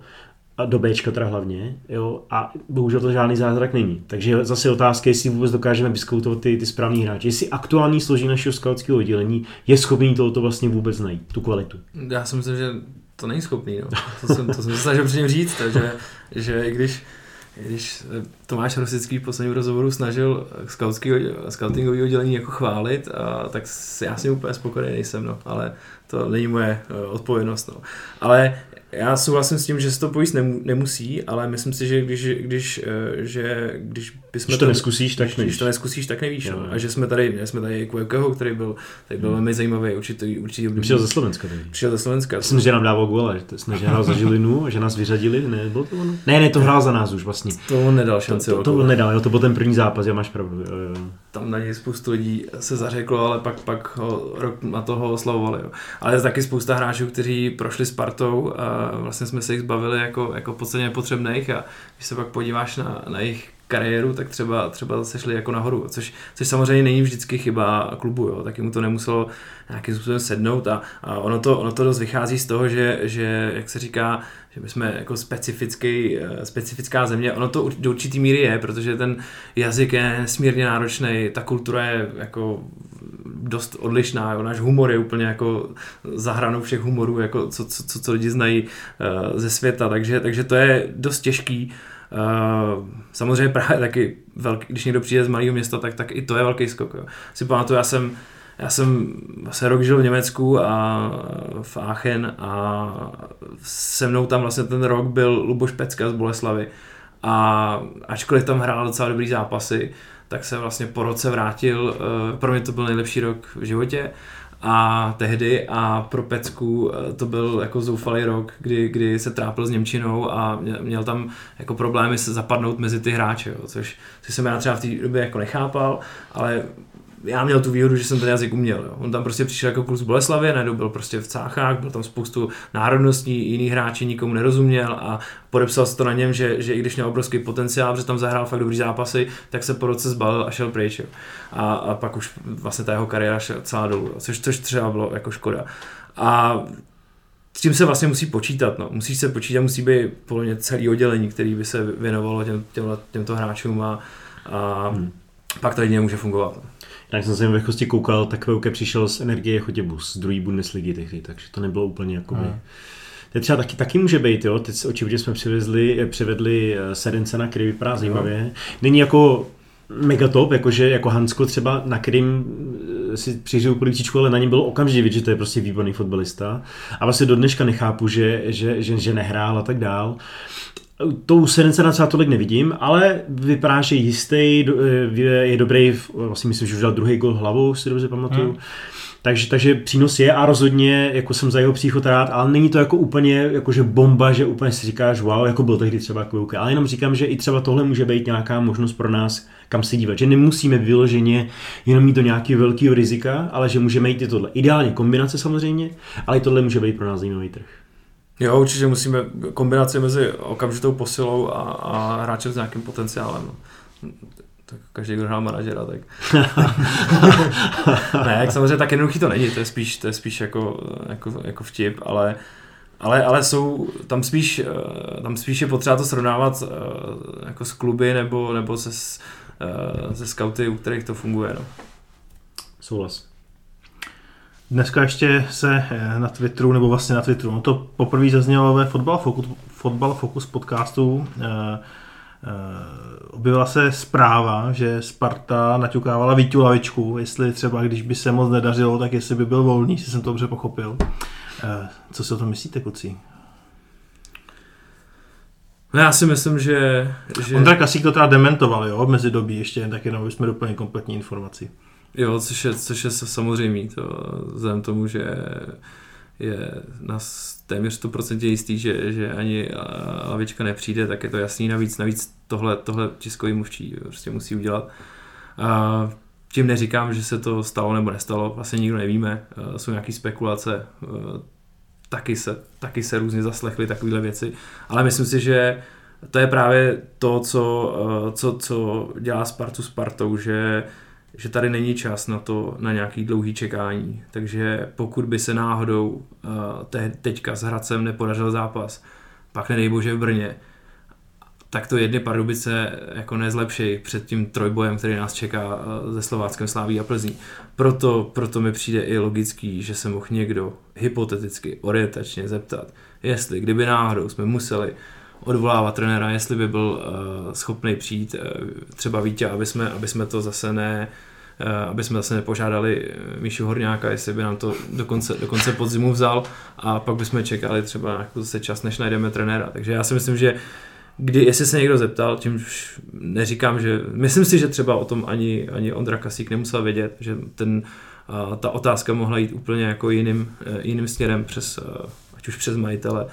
a do Bčka teda hlavně, jo, a bohužel to žádný zázrak není. Takže zase otázka, jestli vůbec dokážeme vyskoutovat ty, ty správní hráče, jestli aktuální složení našeho scoutského oddělení je schopný tohoto vlastně vůbec najít, tu kvalitu. Já si myslím, že to není schopný, no. to, jsem, to jsem se snažil předtím říct, takže, že i když když Tomáš Rosický v posledním rozhovoru snažil scoutingový oddělení jako chválit, a, tak já si úplně spokojený nejsem, no, ale to není moje eh, odpovědnost. No. Ale já souhlasím s tím, že se to pojíst nemusí, ale myslím si, že když, když, eh, že když když to, neskusíš, tak nevíš. Když to neskusíš, tak nevíš. No. A že jsme tady, jsme tady Kuekeho, který byl, který byl hmm. velmi zajímavý, určitý, určitý období. Přišel ze Slovenska tady. Přišel ze Slovenska. Myslím, že nám dával góla, že jsme že hrál za Žilinu, že nás vyřadili, ne, bylo to ono? Ne, ne, to hrál za nás už vlastně. To on nedal šanci. To, to, to on nedal, jo, to byl ten první zápas, já máš pravdu. Jo, jo. Tam na něj spoustu lidí se zařeklo, ale pak, pak ho, rok na toho oslavovali. Jo. Ale je taky spousta hráčů, kteří prošli Spartou a vlastně jsme se jich zbavili jako, jako podstatně nepotřebných a když se pak podíváš na, na jejich kariéru, tak třeba, třeba zase šli jako nahoru, což, což samozřejmě není vždycky chyba klubu, jo, taky mu to nemuselo nějakým způsobem sednout a, a ono, to, ono to dost vychází z toho, že, že jak se říká, že my jsme jako specifický, eh, specifická země, ono to do určitý míry je, protože ten jazyk je nesmírně náročný, ta kultura je jako dost odlišná, jo. náš humor je úplně jako za hranou všech humorů, jako co, co, co, lidi znají uh, ze světa, takže, takže to je dost těžký. Uh, samozřejmě právě taky, velký, když někdo přijde z malého města, tak, tak i to je velký skok. Jo. Si pamatuju, já jsem já jsem vlastně rok žil v Německu a v Aachen a se mnou tam vlastně ten rok byl Luboš Pecka z Boleslavy a ačkoliv tam hrál docela dobrý zápasy, tak se vlastně po roce vrátil, eh, pro mě to byl nejlepší rok v životě a tehdy a pro Pecku eh, to byl jako zoufalý rok, kdy, kdy se trápil s Němčinou a měl tam jako problémy se zapadnout mezi ty hráče, jo, což, což jsem já třeba v té době jako nechápal, ale já měl tu výhodu, že jsem ten jazyk uměl. Jo. On tam prostě přišel jako kurz Boleslavě, najednou byl prostě v Cáchách, byl tam spoustu národností, jiný hráči nikomu nerozuměl a podepsal se to na něm, že, že i když měl obrovský potenciál, že tam zahrál fakt dobrý zápasy, tak se po roce zbalil a šel pryč. Jo. A, a, pak už vlastně ta jeho kariéra šla celá dolů, což, což třeba bylo jako škoda. A s tím se vlastně musí počítat. No. Musíš se počítat, musí být podle mě celý oddělení, který by se věnovalo těm, těm, těmto hráčům a, a hmm. pak to jedině může fungovat. Já jsem se v rychlosti koukal, tak Veuke přišel z Energie Chotěbus, z druhé Bundesligy tehdy, takže to nebylo úplně jako by... To třeba taky, taky může být, jo. Teď očividně jsme přivezli, přivedli eh, Sedencena, který vypadá zajímavě. Není jako megatop, jakože jako Hansko třeba, na kterým eh, si přiřil policičku, ale na něm bylo okamžitě vidět, že to je prostě výborný fotbalista. A vlastně do dneška nechápu, že, že, že, že nehrál a tak dál. To u Serencena třeba tolik nevidím, ale vypadá, že jistý, je dobrý, vlastně myslím, že už dal druhý gol hlavou, si dobře pamatuju. Hmm. Takže, takže přínos je a rozhodně jako jsem za jeho příchod rád, ale není to jako úplně jakože bomba, že úplně si říkáš wow, jako byl tehdy třeba Kouke. Ale jenom říkám, že i třeba tohle může být nějaká možnost pro nás, kam se dívat. Že nemusíme vyloženě jenom mít do nějakého velkého rizika, ale že můžeme jít i tohle. Ideálně kombinace samozřejmě, ale i tohle může být pro nás zajímavý trh. Jo, určitě musíme kombinaci mezi okamžitou posilou a, a hráčem s nějakým potenciálem. Tak každý, kdo hrál manažera, tak... ne, jak samozřejmě tak jednoduchý to není, to je spíš, to je spíš jako, jako, jako vtip, ale, ale, ale jsou, tam spíš, tam spíš je potřeba to srovnávat eh, jako s kluby nebo, nebo se, eh, se scouty, u kterých to funguje. No. Souhlas. Dneska ještě se eh, na Twitteru, nebo vlastně na Twitteru, no to poprvé zaznělo ve Fotbal Focus, Fotbal Focus podcastu, eh, eh, objevila se zpráva, že Sparta naťukávala Vítu Lavičku, jestli třeba, když by se moc nedařilo, tak jestli by byl volný, jestli jsem to dobře pochopil. Co si o tom myslíte, kluci? No já si myslím, že... že... Ondra Kasík to teda dementoval, jo, mezi dobí ještě, tak jenom jsme doplnili kompletní informaci. Jo, což je, což je samozřejmě to, vzhledem tomu, že je na téměř 100% jistý, že, že ani lavička nepřijde, tak je to jasný. Navíc, navíc tohle, tohle tiskový mluvčí prostě musí udělat. A tím neříkám, že se to stalo nebo nestalo, vlastně nikdo nevíme, jsou nějaké spekulace, taky se, taky se různě zaslechly takovéhle věci, ale myslím si, že to je právě to, co, co, co dělá Spartu Spartou, že že tady není čas na to, na nějaký dlouhý čekání. Takže pokud by se náhodou uh, te, teďka s Hradcem nepodařil zápas, pak nedej bože v Brně, tak to jedny Pardubice jako nezlepší před tím trojbojem, který nás čeká ze Slováckem Sláví a Plzní. Proto, proto mi přijde i logický, že se mohl někdo hypoteticky, orientačně zeptat, jestli kdyby náhodou jsme museli odvolávat trenéra, jestli by byl uh, schopný přijít uh, třeba Vítě, aby jsme, aby jsme to zase ne uh, aby jsme zase nepožádali Míšu Horňáka, jestli by nám to do konce, do konce podzimu vzal a pak bychom čekali třeba jako zase čas, než najdeme trenéra. Takže já si myslím, že kdy, jestli se někdo zeptal, tím už neříkám, že myslím si, že třeba o tom ani, ani Ondra Kasík nemusel vědět, že ten, uh, ta otázka mohla jít úplně jako jiným, uh, jiným směrem přes, uh, ať už přes majitele,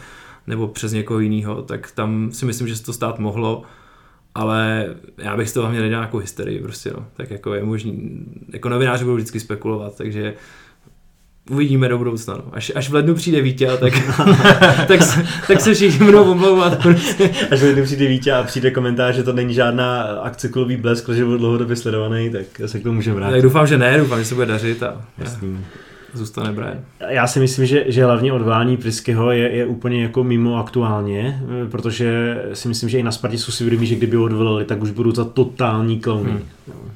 nebo přes někoho jiného, tak tam si myslím, že se to stát mohlo, ale já bych z toho měl nějakou hysterii prostě, no. tak jako je možný, jako novináři budou vždycky spekulovat, takže uvidíme do budoucna. No. Až, až v lednu přijde Vítě, tak, tak, se, tak se všichni budou omlouvat. až v lednu přijde Vítě a přijde komentář, že to není žádná akce kulový blesk, že byl dlouhodobě sledovaný, tak se k tomu můžeme vrátit. Tak doufám, že ne, doufám, že se bude dařit a Jasný zůstane Brian. Já si myslím, že, že hlavně odvolání Priskyho je, je úplně jako mimo aktuálně, protože si myslím, že i na Spartě jsou si vědomí, že kdyby ho odvolali, tak už budou za totální klauny. Hmm.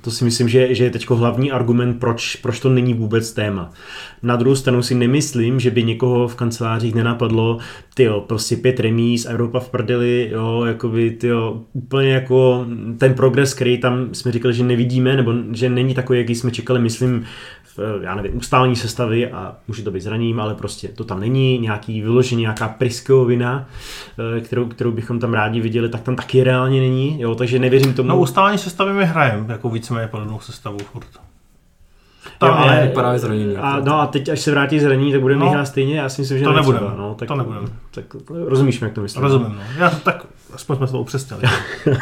To si myslím, že, že je teď hlavní argument, proč, proč to není vůbec téma. Na druhou stranu si nemyslím, že by někoho v kancelářích nenapadlo, ty prostě pět remíz, Evropa v prdeli, jo, jakoby, tyjo, úplně jako ten progres, který tam jsme říkali, že nevidíme, nebo že není takový, jaký jsme čekali, myslím, v, já nevím, ustálení sestavy a může to být zraním, ale prostě to tam není, nějaký vyložení, nějaká pryskovina, eh, kterou, kterou bychom tam rádi viděli, tak tam taky reálně není, jo, takže nevěřím tomu. No ustálení sestavy my hrajeme, jako víceméně podobnou sestavu furt. Tam jo, ale, vypadá zranění. A, no a teď, až se vrátí zranění, tak budeme no, hrát stejně, já si myslím, že to nebudeme. No, tak, to nebudeme. Tak, rozumíš mi, jak to myslím. Rozumím, no. Já to tak aspoň jsme to upřesnili.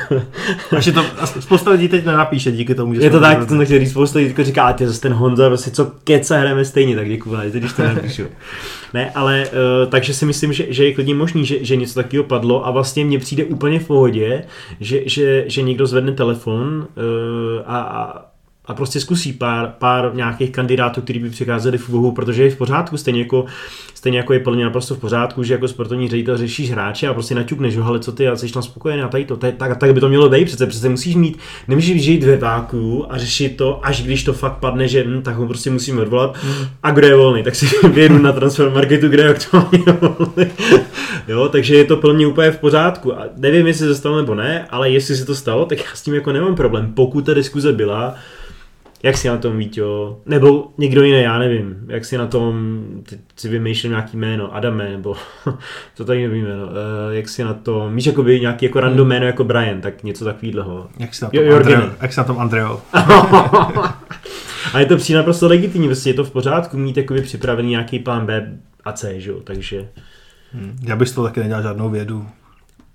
Až je to, spousta lidí teď nenapíše díky tomu, že Je to tak, to nechci říct, spousta lidí říká, a ty zase ten Honza, prostě co keca hrajeme stejně, tak děkuji, ale když to napíšu. ne, ale uh, takže si myslím, že, že je klidně možný, že, že něco takového padlo a vlastně mně přijde úplně v pohodě, že, že, že někdo zvedne telefon uh, a, a a prostě zkusí pár, pár nějakých kandidátů, kteří by přicházeli v úvahu, protože je v pořádku, stejně jako, stejně jako je plně naprosto v pořádku, že jako sportovní ředitel řešíš hráče a prostě naťukneš, že ale co ty, a jsi tam spokojený a tady to, tady, tak, tak by to mělo být přece, přece musíš mít, nemůžeš žít ve váku a řešit to, až když to fakt padne, že hm, tak ho prostě musíme odvolat a kdo je volný, tak si vyjedu na transfer marketu, kde je aktuálně volný. jo, takže je to plně úplně v pořádku. A nevím, jestli se stalo nebo ne, ale jestli se to stalo, tak já s tím jako nemám problém, pokud ta diskuze byla, jak si na tom Víťo, nebo někdo jiný, já nevím, jak si na tom, teď si vymýšlím nějaký jméno, Adame, nebo to tady nevím jméno, uh, jak si na tom, víš, jakoby nějaký jako random jméno jako Brian, tak něco takového. Jak si na tom, jo, Andreo, jak si na tom Andreo. A je to přijde naprosto legitimní, prostě je to v pořádku mít jakoby připravený nějaký plán B a C, že jo, takže... Hmm. Já bych z toho taky nedělal žádnou vědu.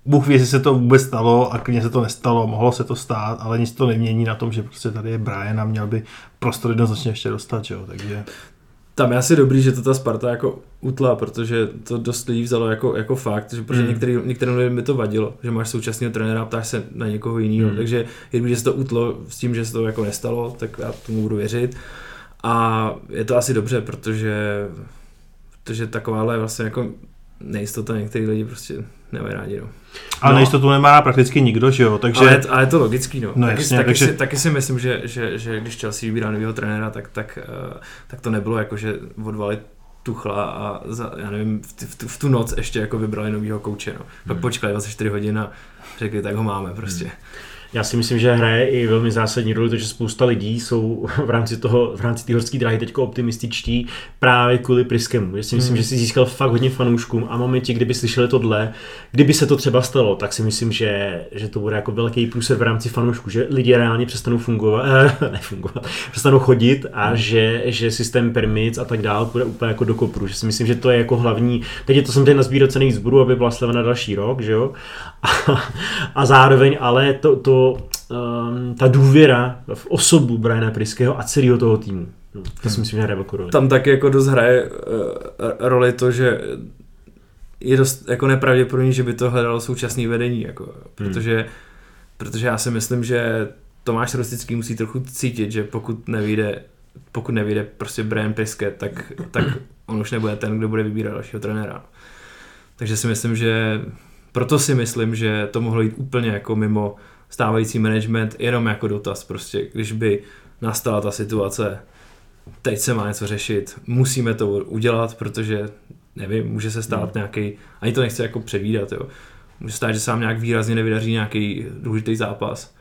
Bůh ví, jestli se to vůbec stalo a klidně se to nestalo, mohlo se to stát, ale nic to nemění na tom, že prostě tady je Brian a měl by prostor jednoznačně ještě dostat, že jo, takže... Tam je asi dobrý, že to ta Sparta jako utla, protože to dost lidí vzalo jako, jako fakt, že protože Hmm. některý, některým lidem by to vadilo, že máš současného trenéra a ptáš se na někoho jiného, Hmm. takže jenom, že se to utlo s tím, že se to jako nestalo, tak já tomu budu věřit. A je to asi dobře, protože, protože takováhle vlastně jako nejistota některý lidi prostě nemají rádi. No. Ale No. nejistotu nemá prakticky nikdo, že jo, takže... Ale, je, ale je to logický, no. No taky, jasně, taky, takže- si, taky si myslím, že, že, že když Chelsea vybírá nového trenéra, tak, tak, eh, tak to nebylo jako, že odvali Tuchla a za, já nevím, v, v, tu, v tu noc ještě jako vybrali nového kouče, no. Pak Hmm. počkali 24 hodin a řekli, tak ho máme prostě. Já si myslím, že hraje i velmi zásadní roli to, že spousta lidí jsou v rámci toho, v rámci té horské dráhy teď optimističtí právě kvůli Priskemu. Já si myslím, Hmm. že si získal fakt hodně fanouškům a v momentě, kdyby slyšeli tohle, kdyby se to třeba stalo, tak si myslím, že, že to bude jako velký průser v rámci fanoušků, že lidi reálně přestanou fungovat, eh, nefungovat, přestanou chodit a že, že systém permits a tak dál bude úplně jako do kopru. Že si myslím, že to je jako hlavní, teď je to samozřejmě nazbírat cených zborů, aby byla sleva na další rok, že jo? A, a zároveň ale to, to um, ta důvěra v osobu Briana Priského a celého toho týmu. No, to si myslím, že hraje velkou roli. Tam taky jako dost hraje uh, roli to, že je dost jako nepravděpodobný, že by to hledalo současné vedení, jako, protože, protože já si myslím, že Tomáš Rostický musí trochu cítit, že pokud nevyjde, pokud nevyjde prostě Brian Priske, tak, tak on už nebude ten, kdo bude vybírat dalšího trenéra. Takže si myslím, že proto si myslím, že to mohlo jít úplně jako mimo stávající management, jenom jako dotaz prostě, když by nastala ta situace, teď se má něco řešit, musíme to udělat, protože nevím, může se stát nějaký, ani to nechci jako předvídat, jo. Může se stát, že se vám nějak výrazně nevydaří nějaký důležitý zápas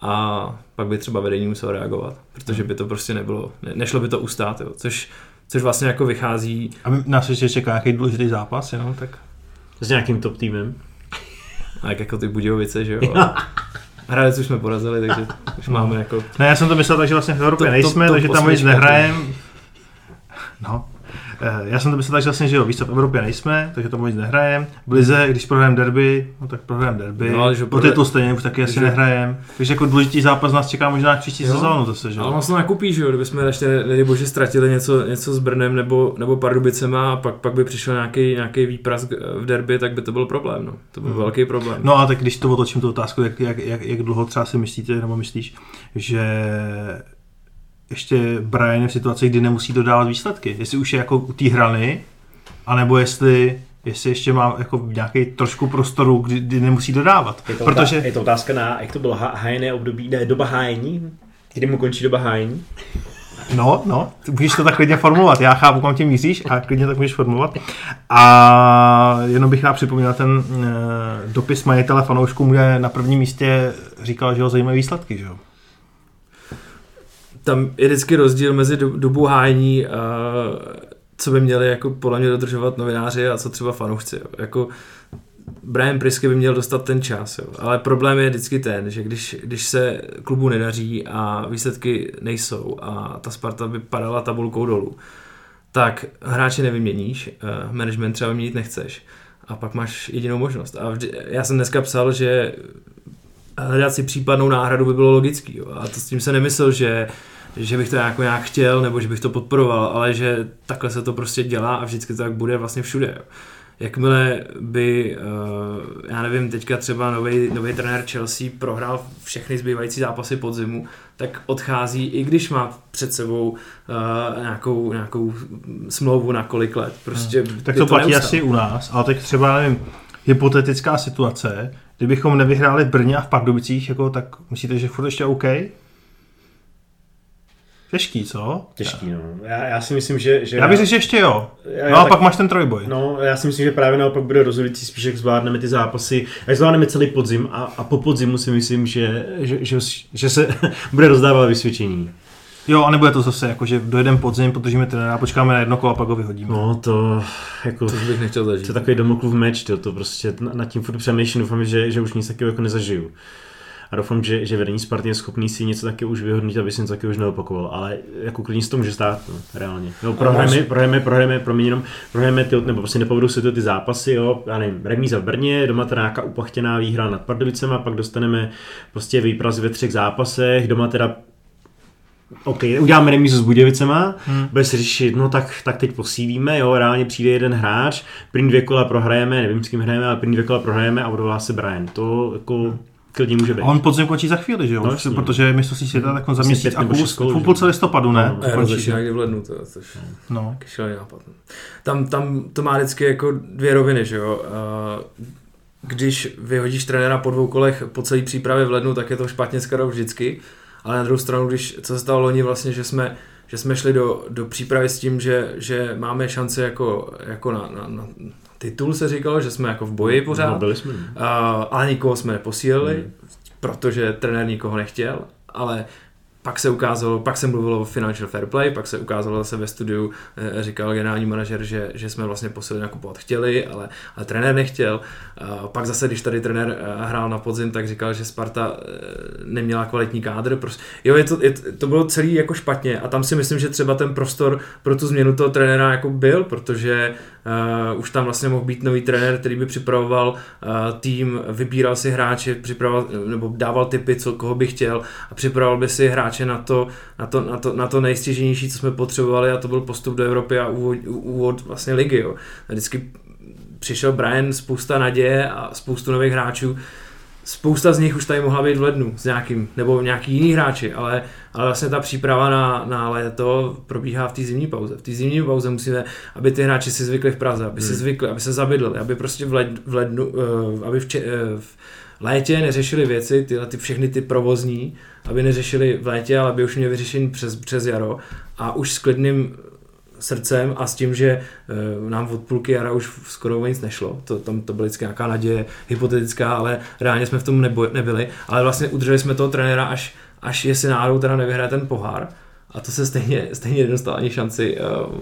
a pak by třeba vedení muselo reagovat, protože by to prostě nebylo, ne, nešlo by to ustát, jo. Což, což vlastně jako vychází, A nás ještě čeká nějaký důležitý zápas, jenom tak... S nějakým top týmem. A jak jako ty Budějovice, že jo. Hradec už jsme porazili, takže už máme jako Ne, já jsem to myslel tak, že vlastně v Evropě To- to- nejsme, to takže tam nic osmička, nehrajem. No. Eh, Já jsem to myslel tak, že vlastně, že jo, víš co, v Evropě nejsme, takže tam nic nehrajem. V Lize, když prohrajeme derby, no tak prohrajeme derby. No, ale že po prohra- titul stejně už taky asi že- nehrajem. Takže jako důležitý zápas nás čeká možná příští Jo. sezónu zase, že Ale jo. vlastně nakupí, že jo, kdybychom ještě, nedej bože, ztratili něco, něco s Brnem nebo, nebo Pardubicema a pak, pak by přišel nějaký, nějaký výprask v derby, tak by to byl problém, no. To byl Mhm. velký problém. No a tak když to otočím tu otázku, jak, jak, jak, jak dlouho třeba si myslíte, nebo myslíš, že ještě Brian je v situaci, kdy nemusí dodávat výsledky. Jestli už je jako u té hrany, anebo jestli, jestli ještě má jako nějaký trošku prostoru, kdy, kdy nemusí dodávat. Je to, Protože, je to otázka na, jak to bylo, há- hájené období, ne, doba hájení? Kdy mu končí doba hájení? no, no, můžeš to tak klidně formulovat. Já chápu, kam tím míříš a klidně tak můžeš formulovat. A jenom bych rád připomněl ten uh, dopis majitele fanoušků, kde na prvním místě říkal, že ho zajímají výsledky, že jo. Tam je vždycky rozdíl mezi do, dobu hájení, a co by měli jako podle mě dodržovat novináři a co třeba fanoušci. Jako Brian Prisky by měl dostat ten čas, jo. ale problém je vždycky ten, že když, když se klubu nedaří a výsledky nejsou a ta Sparta by padala tabulkou dolů, tak hráče nevyměníš, uh, management třeba vyměnit nechceš a pak máš jedinou možnost. A vždy, já jsem dneska psal, že hledat si případnou náhradu by bylo logický. Jo. A to s tím se nemyslel, že, že bych to jako nějak chtěl, nebo že bych to podporoval, ale že takhle se to prostě dělá a vždycky to tak bude vlastně všude. Jo. Jakmile by, uh, já nevím, teďka třeba nový trenér Chelsea prohrál všechny zbývající zápasy podzimu, tak odchází, i když má před sebou uh, nějakou, nějakou smlouvu na kolik let. Prostě Tak by to platí neustál. asi u nás, ale tak třeba, nevím, hypotetická situace, kdybychom nevyhráli v Brně a v Pardubicích, jako, tak myslíte, že furt ještě OK? Těžký, co? Těžký, no. Já, já si myslím, že... že Já bych řekl, že ještě jo. já, No a tak- pak máš ten trojboj. No, já si myslím, že právě naopak bude rozhodující spíš, jak zvládneme ty zápasy, jak zvládneme celý podzim a, a po podzimu si myslím, že, že, že, že se bude rozdávat vysvědčení. Jo, a nebude to zase jako, že dojedeme podzim, podržíme trenéra, počkáme na jedno kolo a pak ho vyhodíme. No, to jako... To bych nechtěl zažít. To je takový domoklův meč, to, to prostě na- nad tím furt přemýšlím, doufám, že, že už nic takového jako nezažiju. A doufám, že, že vedení Sparty je schopný si něco taky už vyhodnotit, aby si něco taky už neopakoval, ale jako klidně se to může stát, no, reálně. No, prohrajeme, prohrajeme, prohrajeme, promiň, jenom prohrajeme ty, nebo prostě nepovedou se to ty zápasy, jo, já nevím, remíza v Brně, doma teda nějaká upachtěná výhra nad Pardubicema, pak dostaneme prostě výpraz ve třech zápasech, doma teda OK, uděláme remízu s Budějovicema, hmm. bude se řešit, no tak, tak teď posílíme, jo, reálně přijde jeden hráč, první dvě kola prohrajeme, nevím s kým hrajeme, ale první dvě kola prohrajeme a odvolá se Brian. To jako klidně může být. A on podzim končí za chvíli, že jo? No, No, jasně. protože mistrovství světa tak on za měsíc a půl, v že? půlce listopadu, ne? No, To Ne, končí. někdy v lednu, to, což No. nápad. no. Tam, tam to má vždycky jako dvě roviny, že jo. Když vyhodíš trenéra po dvou kolech po celé přípravě v lednu, tak je to špatně skoro vždycky. Ale na druhou stranu, když, co se stalo loni vlastně, že jsme, že jsme šli do, do přípravy s tím, že, že máme šanci jako, jako na, na, na titul se říkalo, že jsme jako v boji pořád. No, byli jsme. Uh, ale nikoho jsme neposílili, Hmm. protože trenér nikoho nechtěl, ale pak se ukázalo, pak se mluvilo o financial fair play, pak se ukázalo zase ve studiu, eh, říkal generální manažer, že, že jsme vlastně posily nakupovat chtěli, ale, ale trenér nechtěl. Uh, pak zase, když tady trenér eh, hrál na podzim, tak říkal, že Sparta eh, neměla kvalitní kádr. Prostě, jo, je to, je, to- bylo celý jako špatně a tam si myslím, že třeba ten prostor pro tu změnu toho trenéra jako byl, protože uh, už tam vlastně mohl být nový trenér, který by připravoval uh, tým, vybíral si hráče, připravoval, nebo dával tipy, co, koho by chtěl a připravoval by si hráče na to, na to, na to, na to nejstěženější, co jsme potřebovali a to byl postup do Evropy a úvod, úvod vlastně ligy. Jo. A vždycky přišel Brian, spousta naděje a spoustu nových hráčů. Spousta z nich už tady mohla být v lednu s nějakým, nebo nějaký jiný hráči, ale, ale vlastně ta příprava na, na léto probíhá v té zimní pauze. V té zimní pauze musíme, aby ty hráči si zvykli v Praze, aby si Hmm. zvykli, aby se zabydleli, aby prostě v, led, v lednu, uh, aby v, če, uh, v létě neřešili věci, tyhle ty všechny ty provozní, aby neřešili v létě, ale aby už měli vyřešení přes, přes jaro a už s klidným srdcem a s tím, že uh, nám od půlky jara už skoro nic nešlo. To, tam to byla vždycky nějaká naděje hypotetická, ale reálně jsme v tom nebo, nebyli. Ale vlastně udrželi jsme toho trenéra, až, až jestli náhodou teda nevyhraje ten pohár. A to se stejně, stejně nedostal ani šanci,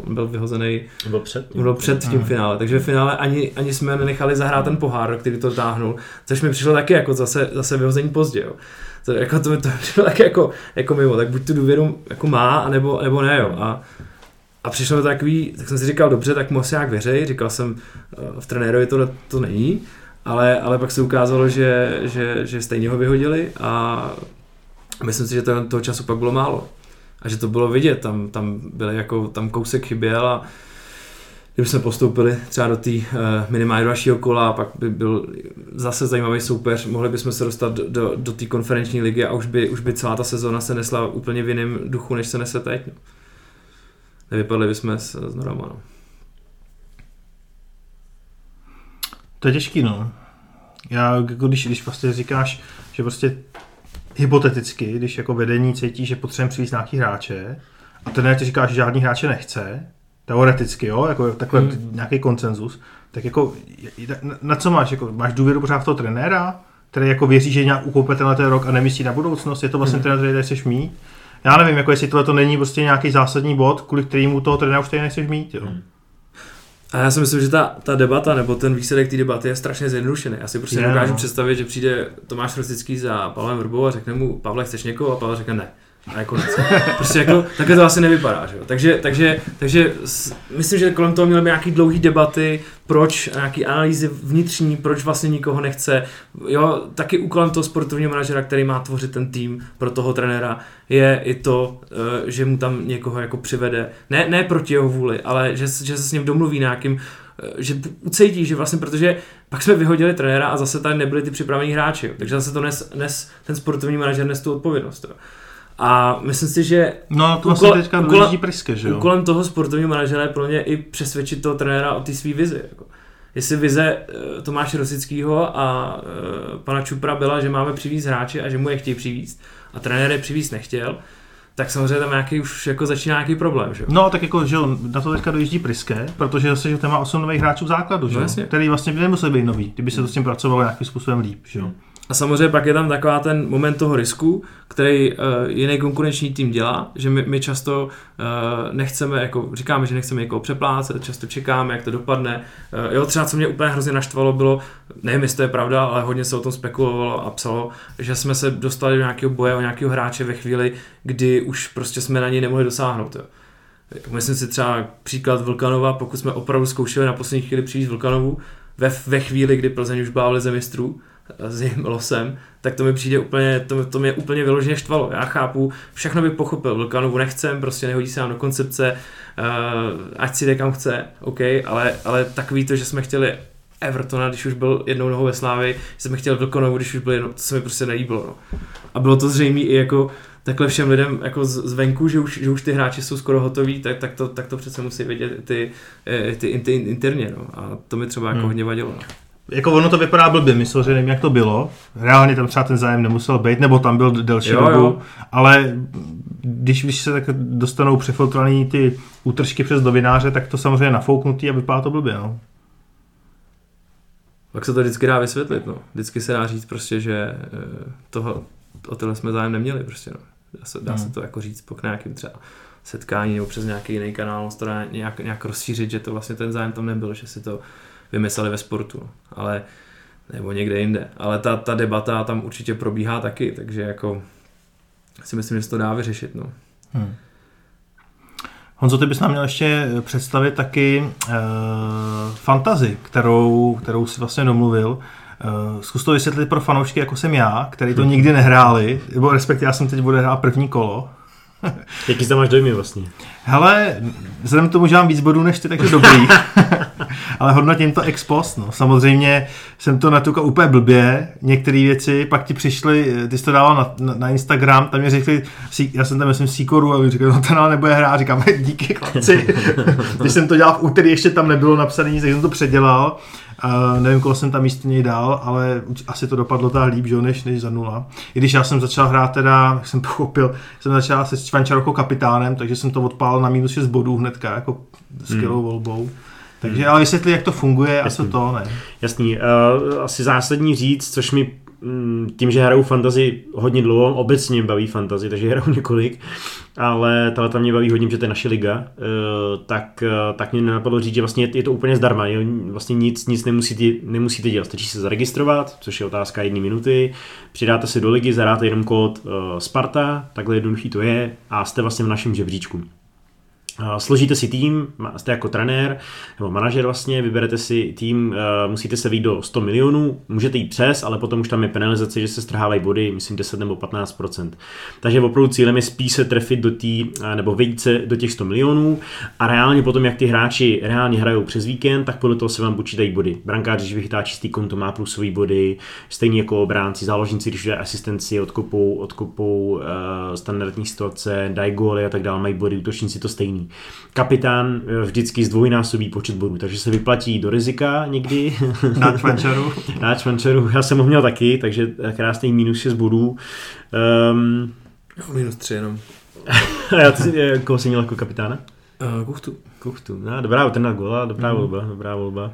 uh, byl vyhozený Byl před. bylo před tím Hmm. finále, takže v finále ani, ani jsme nenechali zahrát ten pohár, který to táhnul, což mi přišlo taky jako zase, zase vyhození pozdě, jo. To, jako, to, to přišlo taky jako, jako mimo, tak buď tu důvěru jako má, anebo, nebo ne, jo. A, a přišlo mi takový, tak jsem si říkal, dobře, tak mu asi jak věřej, říkal jsem, eh, v trenérovi to, to není, ale, ale pak se ukázalo, že, že, že stejně ho vyhodili a myslím si, že to, toho času pak bylo málo. A že to bylo vidět, tam, tam byly jako, tam kousek chyběl a kdyby jsme postoupili třeba do té uh, minimálně dalšího kola a pak by byl zase zajímavý soupeř, mohli bychom se dostat do, do, do té konferenční ligy a už by, už by celá ta sezóna se nesla úplně v jiném duchu, než se nese teď. No. Nevypadli bychom s, s Norama. No. To je těžký, no. Já, jako když, když prostě říkáš, že prostě hypoteticky, když jako vedení cítí, že potřebujeme přivést nějaký hráče a ten ti říká, že žádný hráče nechce, teoreticky, jo, jako takhle Hmm. nějaký konsenzus, tak jako na, co máš, jako máš důvěru pořád v toho trenéra, který jako věří, že nějak ukoupe tenhle ten rok a nemyslí na budoucnost, je to vlastně Hmm. trenér, který chceš mít. Já nevím, jako jestli tohle to není prostě nějaký zásadní bod, kvůli kterému toho trenéra už tady nechceš mít, jo. Hmm. A já si myslím, že ta, ta debata, nebo ten výsledek té debaty je strašně zjednodušený. Já si prostě Je, dokážu no. představit, že přijde Tomáš Rosický za Pavlem Vrbou a řekne mu, Pavle, chceš někoho? A Pavel řekne ne. A nic. Prostě jako, takhle to asi nevypadá, že jo. Takže, takže, takže myslím, že kolem toho měly nějaký dlouhý debaty, proč, nějaký analýzy vnitřní, proč vlastně nikoho nechce. Jo, taky úkolem toho sportovního manažera, který má tvořit ten tým pro toho trenéra, je i to, eh, že mu tam někoho jako přivede. Ne, ne proti jeho vůli, ale že, že se s ním domluví nějakým eh, že ucítí, že vlastně, protože pak jsme vyhodili trenéra a zase tady nebyli ty připravení hráči, takže zase to nes, nes ten sportovní manažer nes tu odpovědnost. Jo. A myslím si, že No to vlastně Úkol- teďka úkol- důležitý priske, že jo. úkolem toho sportovního manažera je pro mě i přesvědčit toho trenéra o té své vizi. Jako. Jestli vize eh, Tomáše Rosického a eh, pana Čupra byla, že máme přivízt hráče a že mu je chtějí přivízt a trenér je přivízt nechtěl, tak samozřejmě tam nějaký už jako začíná nějaký problém. Že? No, tak jako, že jo, na to teďka dojíždí Priske, protože zase, že ten má 8 nových hráčů v základu, že No, jo, jasně. který vlastně by nemuseli být nový, kdyby se to s tím pracovalo nějakým způsobem líp, že jo. A samozřejmě pak je tam taková ten moment toho risku, který uh, jiný konkurenční tým dělá, že my, my často uh, nechceme, jako říkáme, že nechceme někoho přeplácet, často čekáme, jak to dopadne. Uh, jo, třeba co mě úplně hrozně naštvalo bylo, nevím, jestli to je pravda, ale hodně se o tom spekulovalo a psalo, že jsme se dostali do nějakého boje o nějakého hráče ve chvíli, kdy už prostě jsme na něj nemohli dosáhnout. Jo. Myslím si třeba příklad Vulkanova, pokud jsme opravdu zkoušeli na poslední chvíli přijít Vulkanovu, ve, ve chvíli, kdy Plzeň už byla v lize mistrů, s jejím losem, tak to mi přijde úplně, to, to mě úplně vyloženě štvalo. Já chápu, všechno bych pochopil, Vulkanovu nechcem, prostě nehodí se nám do koncepce, uh, ať si jde kam chce, OK, ale, ale takový to, že jsme chtěli Evertona, když už byl jednou nohou ve Slávi, že jsme chtěli Vulkanovu, když už byl jednou, to se mi prostě nelíbilo. No. A bylo to zřejmé i jako takhle všem lidem jako zvenku, že už, že už ty hráči jsou skoro hotoví, tak, tak, to, tak to přece musí vědět ty, eh, ty, ty interně. No. A to mi třeba jako hmm. hodně vadilo. No jako ono to vypadá blbě, myslel, že nevím, jak to bylo. Reálně tam třeba ten zájem nemusel být, nebo tam byl delší jo, dobu, jo. ale když, když se tak dostanou přefiltrovaný ty útržky přes novináře, tak to samozřejmě nafouknutý a vypadá to blbě, no. Tak se to vždycky dá vysvětlit, no. Vždycky se dá říct prostě, že eh, toho, o tohle jsme zájem neměli prostě, no. Dá se, dá hmm. se to jako říct po nějakým třeba setkání nebo přes nějaký jiný kanál, to dá nějak, nějak rozšířit, že to vlastně ten zájem tam nebyl, že si to vymysleli ve sportu, ale nebo někde jinde. Ale ta, ta debata tam určitě probíhá taky, takže jako si myslím, že se to dá vyřešit. No. Hmm. Honzo, ty bys nám měl ještě představit taky uh, fantazi, kterou, kterou si vlastně domluvil. Uh, zkus to vysvětlit pro fanoušky, jako jsem já, který to nikdy nehráli, nebo respektive já jsem teď bude hrát první kolo. Jaký tam máš dojmy vlastně? Hele, vzhledem k tomu, že mám víc bodů než ty, takže dobrý. Ale hodnotím to ex post, no. Samozřejmě jsem to natukal úplně blbě, některé věci, pak ti přišly, ty jsi to dával na, na, na Instagram, tam mi řekli, já jsem tam myslím Sikoru a mi řekli, no ten ale nebude hrát, říkám, díky chlapci. Když jsem to dělal v úterý, ještě tam nebylo napsané nic, tak jsem to předělal. Uh, nevím, koho jsem tam místo něj dal, ale asi to dopadlo tak líp, že, než, než za nula. I když já jsem začal hrát teda, jak jsem pochopil, jsem začal se Čvančar jako kapitánem, takže jsem to odpálil na minus 6 bodů hnedka, jako skvělou hmm. volbou. Takže ale vysvětli, jak to funguje Jasný. a co to, ne? Jasný. Uh, asi zásadní říct, což mi mm, tím, že hraju fantazy hodně dlouho, obecně baví fantazy, takže hraju několik, ale tahle tam mě baví hodně, že to je naše liga, eh, tak, eh, tak mě nenapadlo říct, že vlastně je to úplně zdarma, vlastně nic, nic nemusíte, nemusíte dělat, stačí se zaregistrovat, což je otázka jedné minuty, přidáte se do ligy, zadáte jenom kód Sparta, takhle jednoduchý to je a jste vlastně v našem žebříčku. Složíte si tým, jste jako trenér nebo manažer vlastně, vyberete si tým, musíte se výjít do 100 milionů, můžete jít přes, ale potom už tam je penalizace, že se strhávají body, myslím 10 nebo 15%. Takže opravdu cílem je spíš se trefit do tý, nebo vejít se do těch 100 milionů a reálně potom, jak ty hráči reálně hrajou přes víkend, tak podle toho se vám počítají body. Brankář, když vychytá čistý konto, má plusové body, stejně jako obránci, záložníci, když dají asistenci, odkopou, odkopou uh, standardní situace, dají góly a tak dále, mají body, útočníci to stejný. Kapitán eh, vždycky zdvojnásobí počet bodů, takže se vyplatí do rizika někdy. Na čvančaru. Na čvančaru, já jsem ho měl taky, takže krásný minus 6 bodů. Um, minus 3 jenom. já ty, eh, koho jsi měl jako kapitána? Uh, kuchtu. Kuchtu, no, dobrá, ten na gola, dobrá mm. volba, dobrá volba.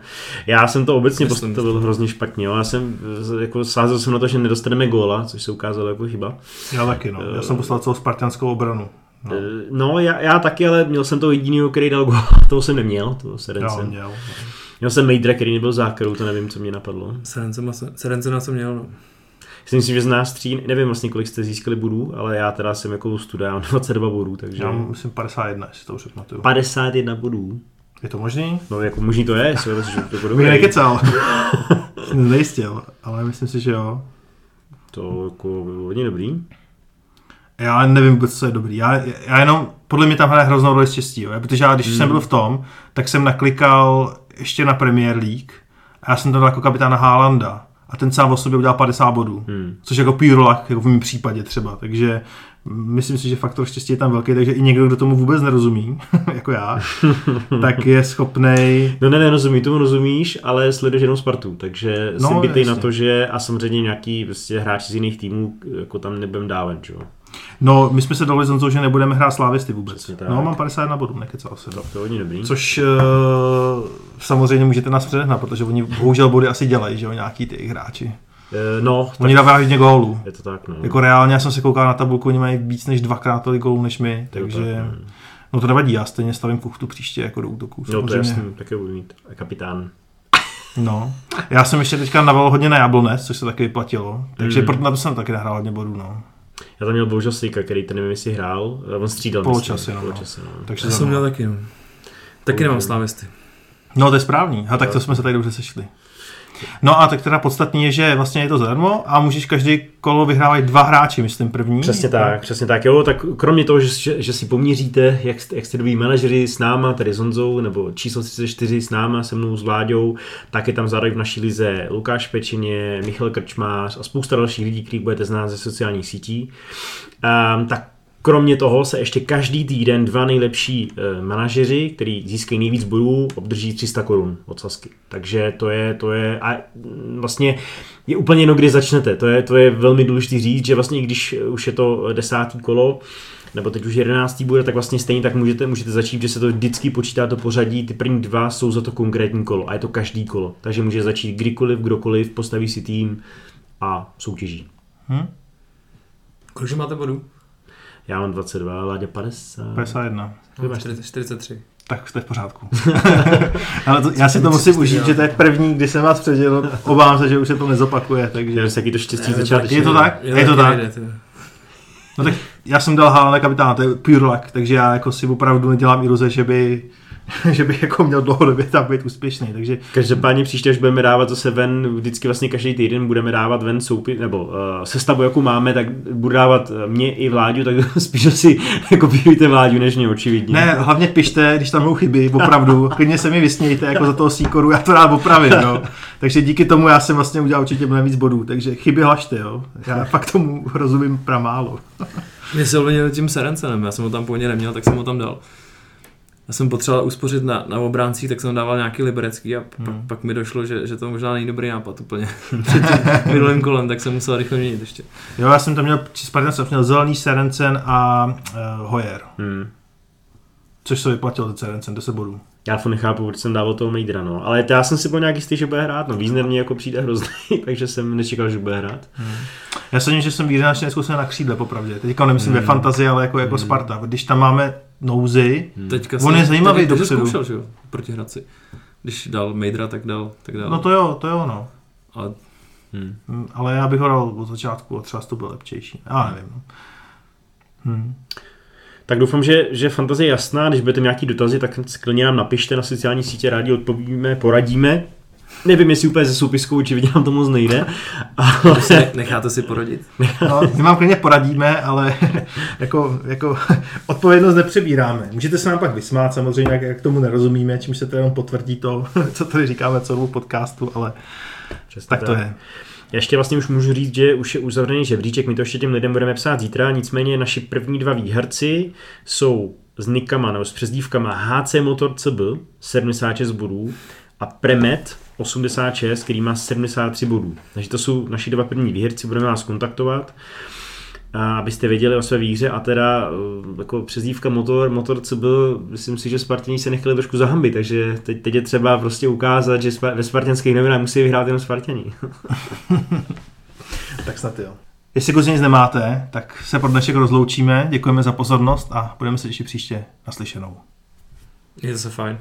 Já jsem to obecně postavil hrozně špatně, jo. já jsem, jako sázel jsem na to, že nedostaneme góla, což se ukázalo jako chyba. Já taky, no. Já jsem poslal celou spartianskou obranu. No, eh, no já, já, taky, ale měl jsem to jediný, který dal gol. toho jsem neměl, toho Serence. měl. Měl jsem Mejdra, který nebyl zákrou, to nevím, co mě napadlo. Serence na co měl, no. Si myslím, že z nás tří, nevím vlastně, kolik jste získali bodů, ale já teda jsem jako studál 22 bodů, takže... Já myslím 51, jestli to už pamatuju. 51 bodů. Je to možný? No jako možný to je, že to bude Bych nekecal. Nejistil, ale myslím si, že jo. To jako hodně dobrý. Já nevím vůbec, co je dobrý. Já, já jenom, podle mě tam hraje hroznou roli štěstí, jo? protože já, když hmm. jsem byl v tom, tak jsem naklikal ještě na Premier League a já jsem tam jako kapitána Haalanda a ten sám o sobě udělal 50 bodů, hmm. což jako pírolak, jako v mém případě třeba, takže myslím si, že faktor štěstí je tam velký, takže i někdo, kdo tomu vůbec nerozumí, jako já, tak je schopný. No ne, nerozumí, tomu rozumíš, ale sleduješ jenom Spartu, takže no, jsem bytej na to, že a samozřejmě nějaký prostě hráči z jiných týmů jako tam nebudem dávat, jo. No, my jsme se dali to, že nebudeme hrát slávisty vůbec. No, mám 51 bodů, nekecal se. To, to hodně dobrý. Což uh, samozřejmě můžete nás předehnat, protože oni bohužel body asi dělají, že jo, nějaký ty hráči. Eh, No, Oni dávají hodně gólů. je to tak, no. Jako reálně, já jsem se koukal na tabulku, oni mají víc než dvakrát tolik gólů než my, to takže... tak, no. No to nevadí, já stejně stavím kuchtu příště jako do útoku. Jo, to je samozřejmě. jasný, také budu mít kapitán. No. Já jsem ještě teďka naval hodně na Jablonec, což se taky vyplatilo. Takže Mm. proto na to jsem taky nahrál hodně bodů, no. Já tam měl bohužel Sejka, který ten nevím, jestli hrál, a on střídal. Poločasy, myslím, no. poločasy, no. Takže Já jsem měl taky, no. Taky nemám slávisty. No to je správný. A tak to jsme se tady dobře sešli. No a tak teda podstatný je, že vlastně je to zadarmo a můžeš každý kolo vyhrávat dva hráči, myslím první. Přesně tak, přesně tak. Jo, tak kromě toho, že, že, že si poměříte, jak, jak jste dobrý manažeři s náma, tady s Honzou, nebo číslo 34 s náma, se mnou, s Vláďou, tak je tam zároveň v naší lize Lukáš Pečeně, Michal Krčmář a spousta dalších lidí, kterých budete znát ze sociálních sítí. Um, tak Kromě toho se ještě každý týden dva nejlepší e, manažeři, který získají nejvíc bodů, obdrží 300 korun od Sasky. Takže to je, to je, a mm, vlastně je úplně jedno, kdy začnete. To je, to je velmi důležité říct, že vlastně i když už je to desátý kolo, nebo teď už jedenáctý bude, tak vlastně stejně tak můžete, můžete začít, že se to vždycky počítá to pořadí, ty první dva jsou za to konkrétní kolo a je to každý kolo. Takže může začít kdykoliv, kdokoliv, postaví si tým a soutěží. Hm? Kolik máte bodů? Já mám 22, Láďa 50. 51. No, 40, 43. Tak jste v pořádku. Ale to, já si to musím užít, že to je první, kdy jsem vás předěl. Obávám se, že už se to nezopakuje, takže... Je to taky to štěstí Je to začátečně. Je to tak? Je to taky tak? nejde, ty. No tak já jsem dal Haaland kapitána, to je pure luck, takže já jako si opravdu nedělám iluze, že by, že by jako měl dlouhodobě tam být úspěšný, takže Každopádně příště, až budeme dávat zase ven, vždycky vlastně každý týden budeme dávat ven soupy, nebo uh, sestavu, jakou máme, tak budu dávat eh, mě i Vláďu, tak spíš asi jako píjte Vláďu, než mě očividně. ne, hlavně pište, když tam budou chyby, opravdu, klidně se mi vysmějte jako za toho síkoru, já to rád opravím, jo. Takže díky tomu já jsem vlastně udělal určitě mnohem víc bodů, takže chyby hlašte, jo. Já fakt tomu rozumím pramálo. Mě se tím Serencenem, já jsem ho tam původně neměl, tak jsem ho tam dal. Já jsem potřeboval uspořit na, na obráncích, tak jsem dával nějaký liberecký a pak, Hmm. pak mi došlo, že, že to možná není dobrý nápad úplně. Před tím minulým kolem, tak jsem musel rychle měnit ještě. Jo, já jsem tam měl, Spartan jsem měl Zelený, Serencen a uh, Hoyer, Hmm. což se vyplatilo ten Serencen, 10 bodů. Já to nechápu, proč jsem dával toho Mejdra, no. Ale já jsem si byl nějak jistý, že bude hrát, no. Wiesner mě jako přijde hrozný, takže jsem nečekal, že bude hrát. Já jsem že jsem význačně neskusil na křídle, popravdě. Teďka nemyslím Hmm. ve fantazii, ale jako, jako Sparta. Když tam máme nouzy, Hmm. Teďka On je zajímavý teď, dopředu. zkoušel, že jo, proti Hradci. Když dal Mejdra, tak dal, tak dal. no to jo, to jo, no. Ale Hmm. Hm, Ale já bych ho dal od začátku a třeba to byl lepšejší. Já nevím. no. Hm. Tak doufám, že, že fantazie je jasná, když budete mít nějaký dotazy, tak klidně nám napište na sociální sítě, rádi odpovíme, poradíme. Nevím, jestli úplně ze soupiskou, očividně nám to moc nejde. Ale... ne- necháte si porodit? No, my vám klidně poradíme, ale jako, jako odpovědnost nepřebíráme. Můžete se nám pak vysmát, samozřejmě, jak, jak tomu nerozumíme, čímž se to jenom potvrdí to, co tady říkáme celou podcastu, ale Přesně tak to je. Já ještě vlastně už můžu říct, že už je uzavřený žebříček, my to ještě těm lidem budeme psát zítra, nicméně naši první dva výherci jsou s nikama nebo s přezdívkama HC Motor CB 76 bodů a Premet 86, který má 73 bodů. Takže to jsou naši dva první výherci, budeme vás kontaktovat a abyste věděli o své výhře a teda eh, jako přezdívka motor, motor CB, myslím si, že Spartěni se nechali trošku zahambit, takže teď, teď je třeba prostě ukázat, že ve spartanských novinách musí vyhrát jenom Spartěni. Tak snad jo. Jestli kluci nic nemáte, tak se pro dnešek rozloučíme. Děkujeme za pozornost a budeme se ještě příště naslyšenou. Je to se fajn.